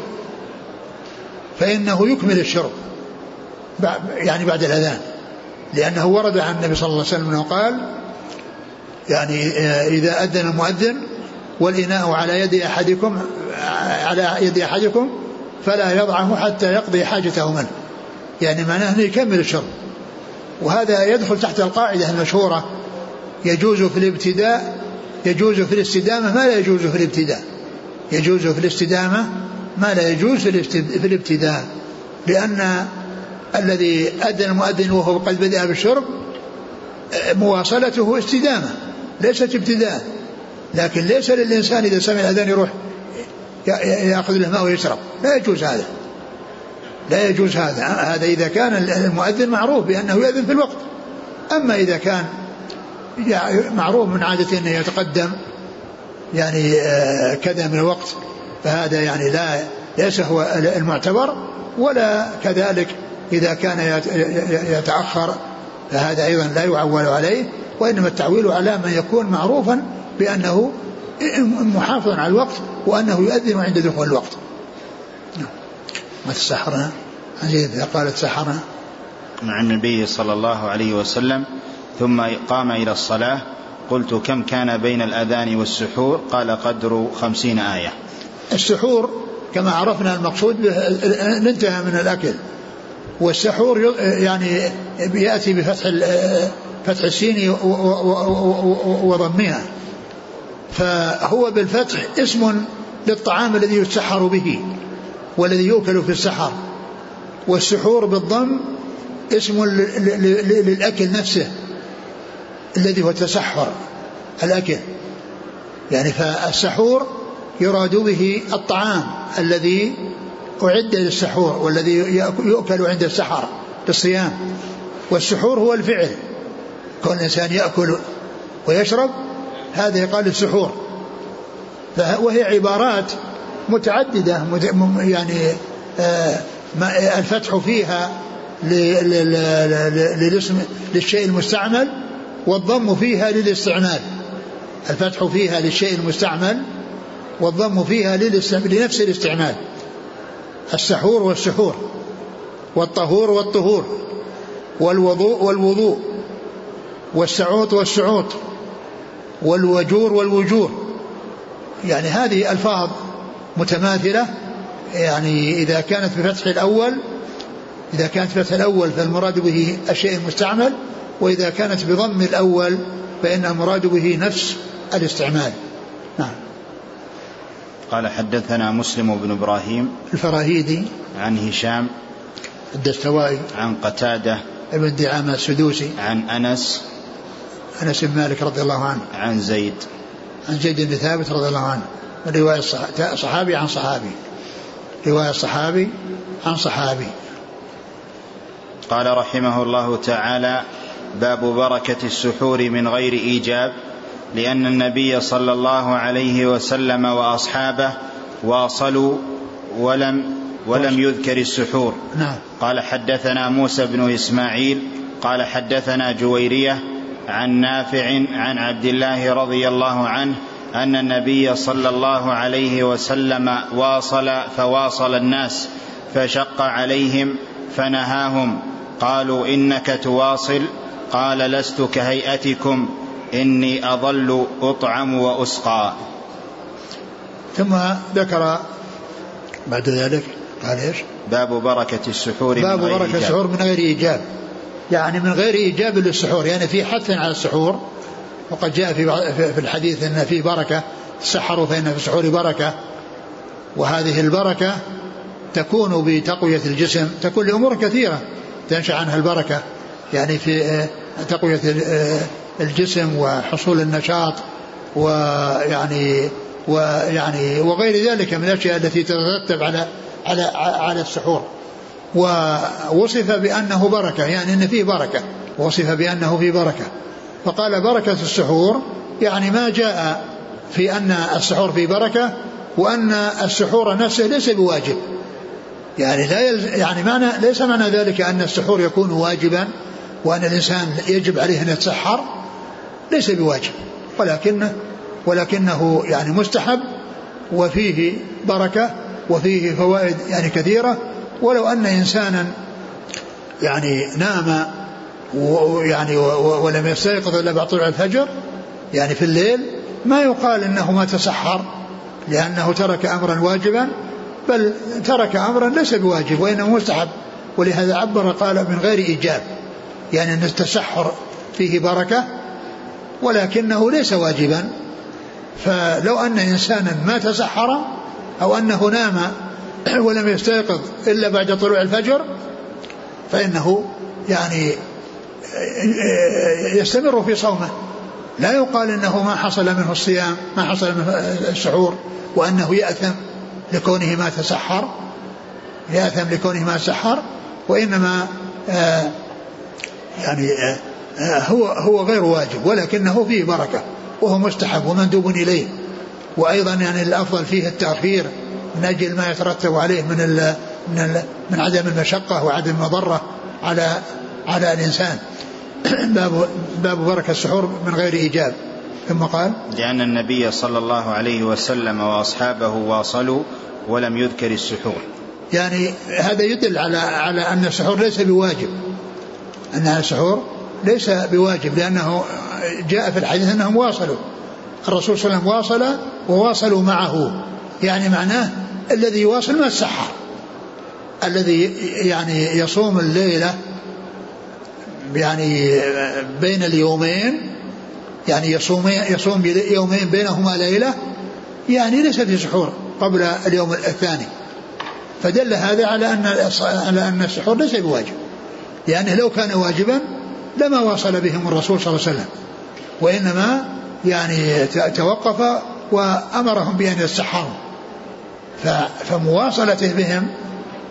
Speaker 2: فإنه يكمل الشرب يعني بعد الأذان. لأنه ورد عن النبي صلى الله عليه وسلم أنه قال يعني آه، إذا أذن المؤذن والإناء على يد أحدكم على يد أحدكم فلا يضعه حتى يقضي حاجته منه. يعني معناه أنه يكمل الشرب. وهذا يدخل تحت القاعدة المشهورة يجوز في الابتداء يجوز في الاستدامة ما لا يجوز في الابتداء. يجوز في الاستدامة ما لا يجوز في الابتداء لأن الذي أذن المؤذن وهو قد بدأ بالشرب مواصلته استدامة ليست ابتداء لكن ليس للإنسان إذا سمع الأذان يروح يأخذ له ماء ويشرب لا يجوز هذا. لا يجوز هذا. هذا إذا كان المؤذن معروف بأنه يأذن في الوقت. أما إذا كان معروف من عادته أنه يتقدم يعني آه، كذا من الوقت فهذا يعني لا ليس هو المعتبر ولا كذلك إذا كان يتأخر فهذا أيضا لا يعول عليه وإنما التعويل على من يكون معروفا بأنه محافظ على الوقت وأنه يؤذن عند دخول الوقت. نعم. ما تسحرنا إذا قالت سحرنا
Speaker 1: مع النبي صلى الله عليه وسلم ثم قام إلى الصلاة قلت كم كان بين الأذان والسحور؟ قال قدر خمسين آية.
Speaker 2: السحور كما عرفنا المقصود الانتهاء من الأكل. والسحور يعني يأتي بفتح فتح السين وضمها. فهو بالفتح اسم للطعام الذي يتسحر به والذي يؤكل في السحر. والسحور بالضم اسم للأكل نفسه. الذي هو التسحر. الأكل. يعني فالسحور يراد به الطعام الذي أعد للسحور والذي يؤكل عند السحر بالصيام. والسحور هو الفعل. كون الإنسان يأكل ويشرب هذا يقال السحور. وهي عبارات متعددة يعني آه، الفتح فيها للاسم للشيء المستعمل والضم فيها للاستعمال. الفتح فيها للشيء المستعمل والضم فيها لنفس الاستعمال. السحور والسحور والطهور والطهور والوضوء والوضوء والسعوط والسعوط والوجور والوجور. يعني هذه ألفاظ متماثلة. يعني إذا كانت بفتح الأول إذا كانت بفتح الأول فالمراد به الشيء المستعمل وإذا كانت بضم الأول فإن المراد به نفس الاستعمال. نعم.
Speaker 1: قال حدثنا مسلم بن إبراهيم
Speaker 2: الفراهيدي.
Speaker 1: عن هشام
Speaker 2: الدستوائي.
Speaker 1: عن قتادة
Speaker 2: ابن دعامة السدوسي.
Speaker 1: عن أنس
Speaker 2: أنس بن مالك رضي الله عنه.
Speaker 1: عن زيد.
Speaker 2: عن زيد بن ثابت رضي الله عنه. من رواية صحابي عن صحابي. رواية صحابي عن صحابي.
Speaker 1: قال رحمه الله تعالى باب بركة السحور من غير إيجاب لأن النبي صلى الله عليه وسلم وأصحابه واصلوا ولم ولم يذكر السحور.
Speaker 2: نعم.
Speaker 1: قال حدثنا موسى بن إسماعيل قال حدثنا جويرية عن نافع عن عبد الله رضي الله عنه أن النبي صلى الله عليه وسلم واصل فواصل الناس فشق عليهم فنهاهم قالوا إنك تواصل قال لست كهيئتكم إني اظل أطعم وأسقى
Speaker 2: ثم ذكر بعد ذلك قال إيش؟
Speaker 1: باب بركة السحور
Speaker 2: باب
Speaker 1: من غير
Speaker 2: بركة
Speaker 1: إيجاب.
Speaker 2: السحور من غير إيجاب يعني من غير إيجاب للسحور يعني في حث على السحور وقد جاء في في الحديث أن في بركة تسحروا فإن في السحور بركة وهذه البركة تكون بتقوية الجسم تكون لأمور كثيرة تنشأ عنها البركة يعني في تقوية الجسم وحصول النشاط ويعني ويعني وغير ذلك من الأشياء التي تترتب على على على السحور. ووصف بأنه بركة يعني إن فيه بركة. وصف بأنه فيه بركة. فقال بركة السحور يعني ما جاء في أن السحور فيه بركة وأن السحور نفسه ليس بواجب. يعني لا يعني معنى ليس معنى ذلك أن السحور يكون واجبا. وأن الإنسان يجب عليه أن يتسحر ليس بواجب ولكنه ولكنه يعني مستحب وفيه بركة وفيه فوائد يعني كثيرة. ولو أن إنسانا يعني نام ويعني ولم يستيقظ إلا بعد طلوع الفجر يعني في الليل ما يقال إنه ما تسحر لأنه ترك أمرا واجبا بل ترك أمرا ليس بواجب وإنه مستحب. ولهذا عبر قال من غير إيجاب. يعني أن التسحر فيه بركة ولكنه ليس واجبا. فلو أن إنسانا ما تسحر أو أنه نام ولم يستيقظ إلا بعد طلوع الفجر فإنه يعني يستمر في صومه. لا يقال إنه ما حصل منه الصيام ما حصل منه السحور وأنه يأثم لكونه ما تسحر. يأثم لكونه ما تسحر وإنما آه يعني آه هو هو غير واجب ولكنه فيه بركة وهو مستحب ومندوب إليه. وأيضا يعني الأفضل فيه التاخير من أجل ما يترتب عليه من ال من ال من عدم المشقة وعدم المضرة على على الإنسان. باب باب بركة السحور من غير إيجاب. ثم قال
Speaker 1: لأن النبي صلى الله عليه وسلم وأصحابه واصلوا ولم يذكر السحور.
Speaker 2: يعني هذا يدل على على أن السحور ليس بواجب. أن السحور ليس بواجب لأنه جاء في الحديث أنهم واصلوا. الرسول صلى الله عليه وسلم واصل وواصلوا معه. يعني معناه الذي يواصل ما السحر. الذي يعني يصوم الليلة يعني بين اليومين يعني يصوم يصوم يومين بينهما ليلة يعني ليس في سحور قبل اليوم الثاني. فدل هذا على أن على أن السحور ليس بواجب. لأنه لو كان واجبا لما واصل بهم الرسول صلى الله عليه وسلم. وإنما يعني توقف وأمرهم بأن يتسحروا فمواصلته بهم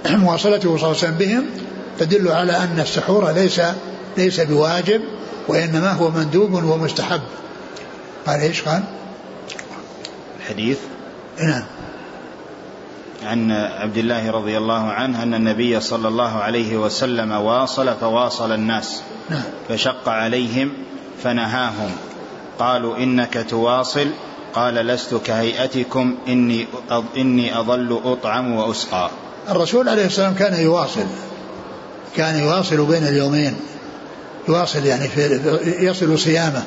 Speaker 2: مواصلته صلى الله عليه وسلم بهم تدل على أن السحور ليس ليس بواجب وإنما هو مندوب ومستحب. قال إيش قال؟
Speaker 1: الحديث
Speaker 2: نعم.
Speaker 1: عن عبد الله رضي الله عنه أن النبي صلى الله عليه وسلم واصل فواصل الناس
Speaker 2: نعم.
Speaker 1: فشق عليهم فنهاهم. قالوا إنك تواصل قال لست كهيئتكم إني إني أظل أطعم وأسقى.
Speaker 2: الرسول عليه السلام كان يواصل كان يواصل بين اليومين. يواصل يعني في يصل صيامه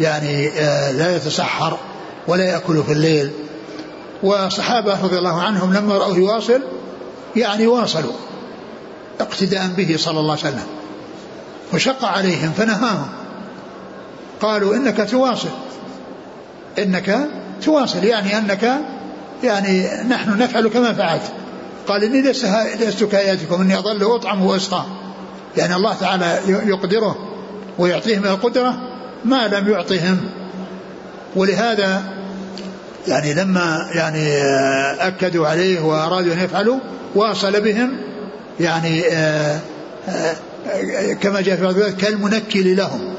Speaker 2: يعني لا يتسحر ولا يأكل في الليل. والصحابة رضي الله عنهم لما رأوه يواصل يعني واصلوا اقتداء به صلى الله عليه وسلم. وشق عليهم فنهاهم. قالوا إنك تواصل. إنك تواصل يعني أنك يعني نحن نفعل كما فعلت. قال إني لست كاياتكم إني اظل اطعم وأسقى. يعني الله تعالى يقدره ويعطيه من القدرة ما لم يعطهم. ولهذا يعني لما يعني أكدوا عليه وأرادوا أن يفعلوا واصل بهم يعني آه، آه، كما جاء في بعض كالمنكل لهم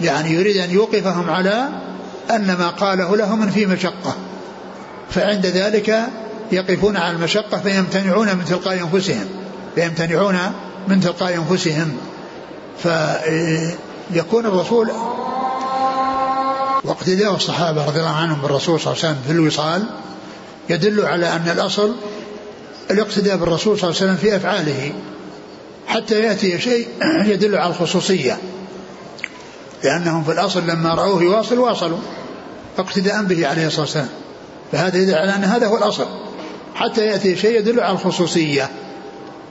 Speaker 2: يعني يريد أن يوقفهم على أن ما قاله لهم في مشقة فعند ذلك يقفون على المشقة فيمتنعون من تلقاء أنفسهم فيمتنعون من تلقاء أنفسهم. فيكون الرسول واقتداء الصحابة رضي الله عنهم بالرسول صلى الله عليه وسلم في الوصال يدل على أن الأصل الاقتداء بالرسول صلى الله عليه وسلم في أفعاله. حتى يأتي شيء يدل على الخصوصية. لأنهم في الأصل لما رأوه يواصل واصلوا اقتداء به عليه الصلاة والسلام. فهذا يدل على أن هذا هو الأصل. حتى يأتي شيء يدل على الخصوصية.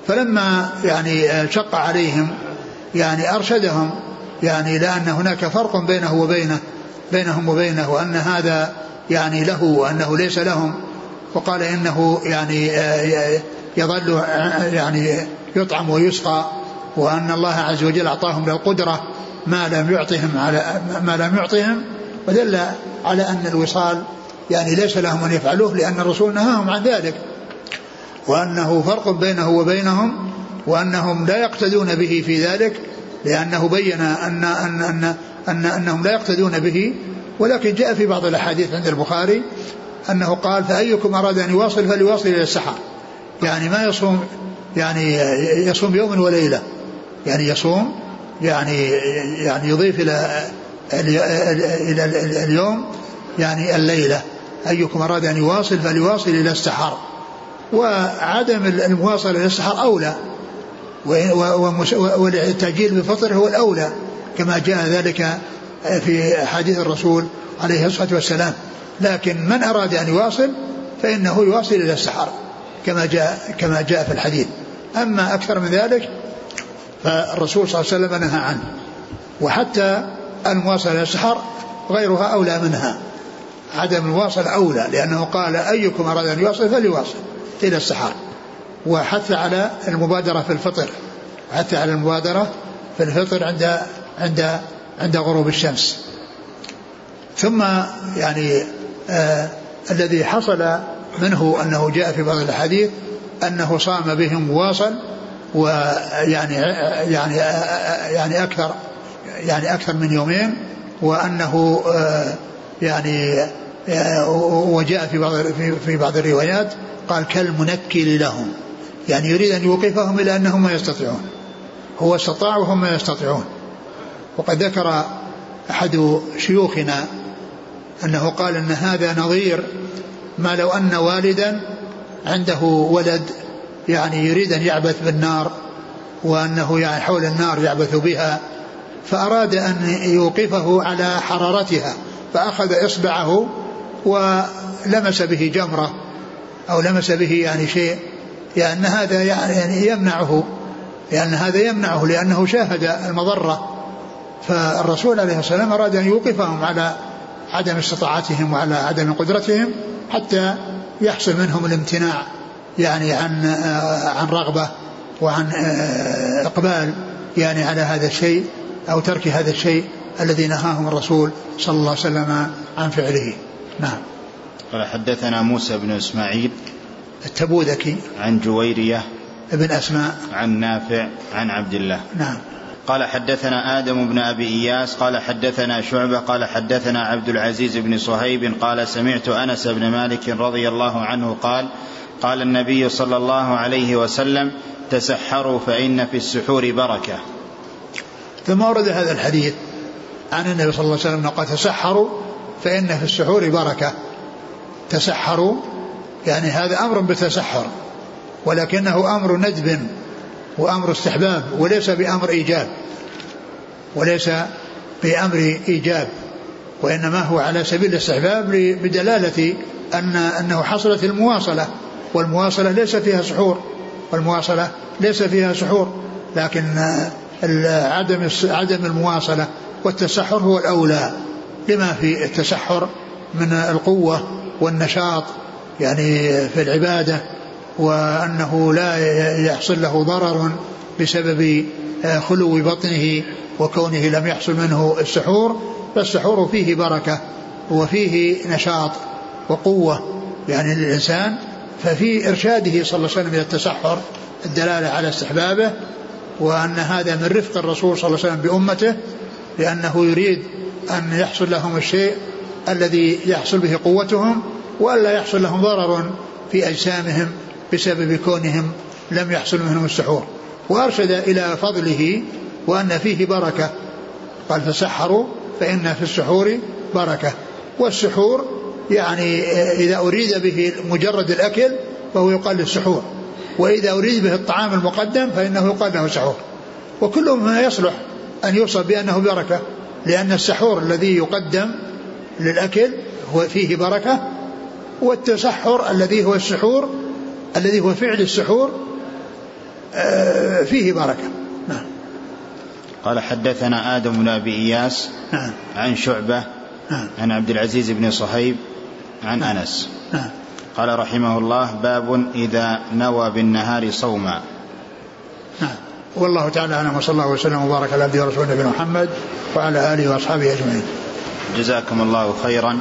Speaker 2: فلما يعني شق عليهم يعني أرشدهم يعني لأن هناك فرق بينه وبينه بينهم وبينه وأن هذا يعني له وأنه ليس لهم وقال إنه يعني يظل يعني يطعم ويسقى وأن الله عز وجل أعطاهم للقدرة ما لم يعطهم على ما لم يعطهم ودل على أن الوصال يعني ليس لهم أن يفعلوه لأن الرسول نهاهم عن ذلك. وأنه فرق بينه وبينهم وأنهم لا يقتدون به في ذلك لأنه بين أن, أن, أن, أن أنهم لا يقتدون به ولكن جاء في بعض الأحاديث عند البخاري أنه قال فأيكم أراد أن يواصل فليواصل إلى السحر. يعني ما يصوم يعني يصوم يوم وليلة. يعني يصوم يعني يعني يضيف إلى إلى اليوم يعني الليلة. أيكم أراد أن يواصل فليواصل إلى السحر. وعدم المواصلة إلى السحر أولى. والتأجيل بالفطر هو الأولى كما جاء ذلك في حديث الرسول عليه الصلاة والسلام. لكن من أراد أن يواصل فإنه يواصل إلى السحر كما جاء كما جاء في الحديث. أما أكثر من ذلك فالرسول صلى الله عليه وسلم نهى عنه وحتى المواصلة إلى السحر غيرها أولى منها. عدم الواصل أولى لأنه قال أيكم أراد أن يواصل فليواصل إلى السحر. وحث على المبادرة في الفطر. حث على المبادرة في الفطر عند عند عند غروب الشمس. ثم يعني آه الذي حصل منه أنه جاء في بعض الأحاديث أنه صام بهم واصل ويعني يعني يعني أكثر يعني أكثر من يومين وأنه آه يعني آه، وجاء في بعض في بعض الروايات قال كالمنكل لهم. يعني يريد أن يوقفهم إلى أنهم ما يستطيعون. هو استطاع وهم ما يستطيعون. وقد ذكر أحد شيوخنا أنه قال إن هذا نظير ما لو أن والدا عنده ولد يعني يريد أن يعبث بالنار وأنه يعني حول النار يعبث بها فأراد أن يوقفه على حرارتها فأخذ إصبعه ولمس به جمرة أو لمس به يعني شيء لأن هذا يعني يمنعه لأن هذا يمنعه لأنه شاهد المضرة. فالرسول عليه الصلاة والسلام أراد أن يوقفهم على عدم استطاعتهم وعلى عدم قدرتهم حتى يحصل منهم الامتناع يعني عن عن رغبة وعن إقبال يعني على هذا الشيء أو ترك هذا الشيء الذي نهاهم الرسول صلى الله عليه وسلم عن فعله. نعم.
Speaker 1: قال حدثنا موسى بن إسماعيل
Speaker 2: التبوذكي
Speaker 1: عن جويرية
Speaker 2: ابن أسماء.
Speaker 1: عن نافع عن عبد الله.
Speaker 2: نعم.
Speaker 1: قال حدثنا آدم بن أبي إياس قال حدثنا شعبة قال حدثنا عبد العزيز بن صهيب قال سمعت أنس بن مالك رضي الله عنه قال قال النبي صلى الله عليه وسلم تسحروا فإن في السحور بركة.
Speaker 2: ثم ورد هذا الحديث عن النبي صلى الله عليه وسلم قال تسحروا فإن في السحور بركة. تسحروا يعني هذا أمر بالتسحر ولكنه أمر ندب وأمر استحباب وليس بأمر إيجاب. وليس بأمر إيجاب وإنما هو على سبيل الاستحباب بدلالة أن أنه حصلت المواصلة والمواصلة ليس فيها سحور والمواصلة ليس فيها سحور لكن عدم عدم المواصلة والتسحر هو الأولى لما في التسحر من القوة والنشاط يعني في العبادة وأنه لا يحصل له ضرر بسبب خلو بطنه وكونه لم يحصل منه السحور فالسحور فيه بركة وفيه نشاط وقوة يعني للإنسان. ففي إرشاده صلى الله عليه وسلم إلى التسحر الدلالة على استحبابه وأن هذا من رفق الرسول صلى الله عليه وسلم بأمته لأنه يريد أن يحصل لهم الشيء الذي يحصل به قوتهم. وألا يحصل لهم ضرر في أجسامهم بسبب كونهم لم يحصل منهم السحور. وأرشد إلى فضله وأن فيه بركة. قال تسحروا فإن في السحور بركة. والسحور يعني إذا أريد به مجرد الأكل فهو يقال للسحور وإذا أريد به الطعام المقدم فإنه يقال له سحور. وكل ما يصلح أن يوصف بأنه بركة لأن السحور الذي يقدم للأكل هو فيه بركة والتسحر الذي هو السحور الذي هو فعل السحور آه، فيه بركة. نعم.
Speaker 1: قال حدثنا آدم بن أبي إياس نعم. عن شعبة نعم. عن عبد العزيز بن صهيب عن نعم. أنس. نعم. قال رحمه الله باب إذا نوى بالنهار صوما.
Speaker 2: نعم. والله تعالى أعلم وصلى الله وسلم وبارك على عبده ورسوله نبينا محمد وعلى آله وأصحابه أجمعين.
Speaker 1: جزاكم الله خيرا.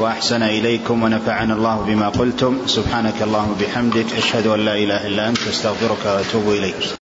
Speaker 1: وأحسن إليكم ونفعنا الله بما قلتم. سبحانك اللهم وبحمدك أشهد أن لا إله إلا أنت أستغفرك وأتوب إليك.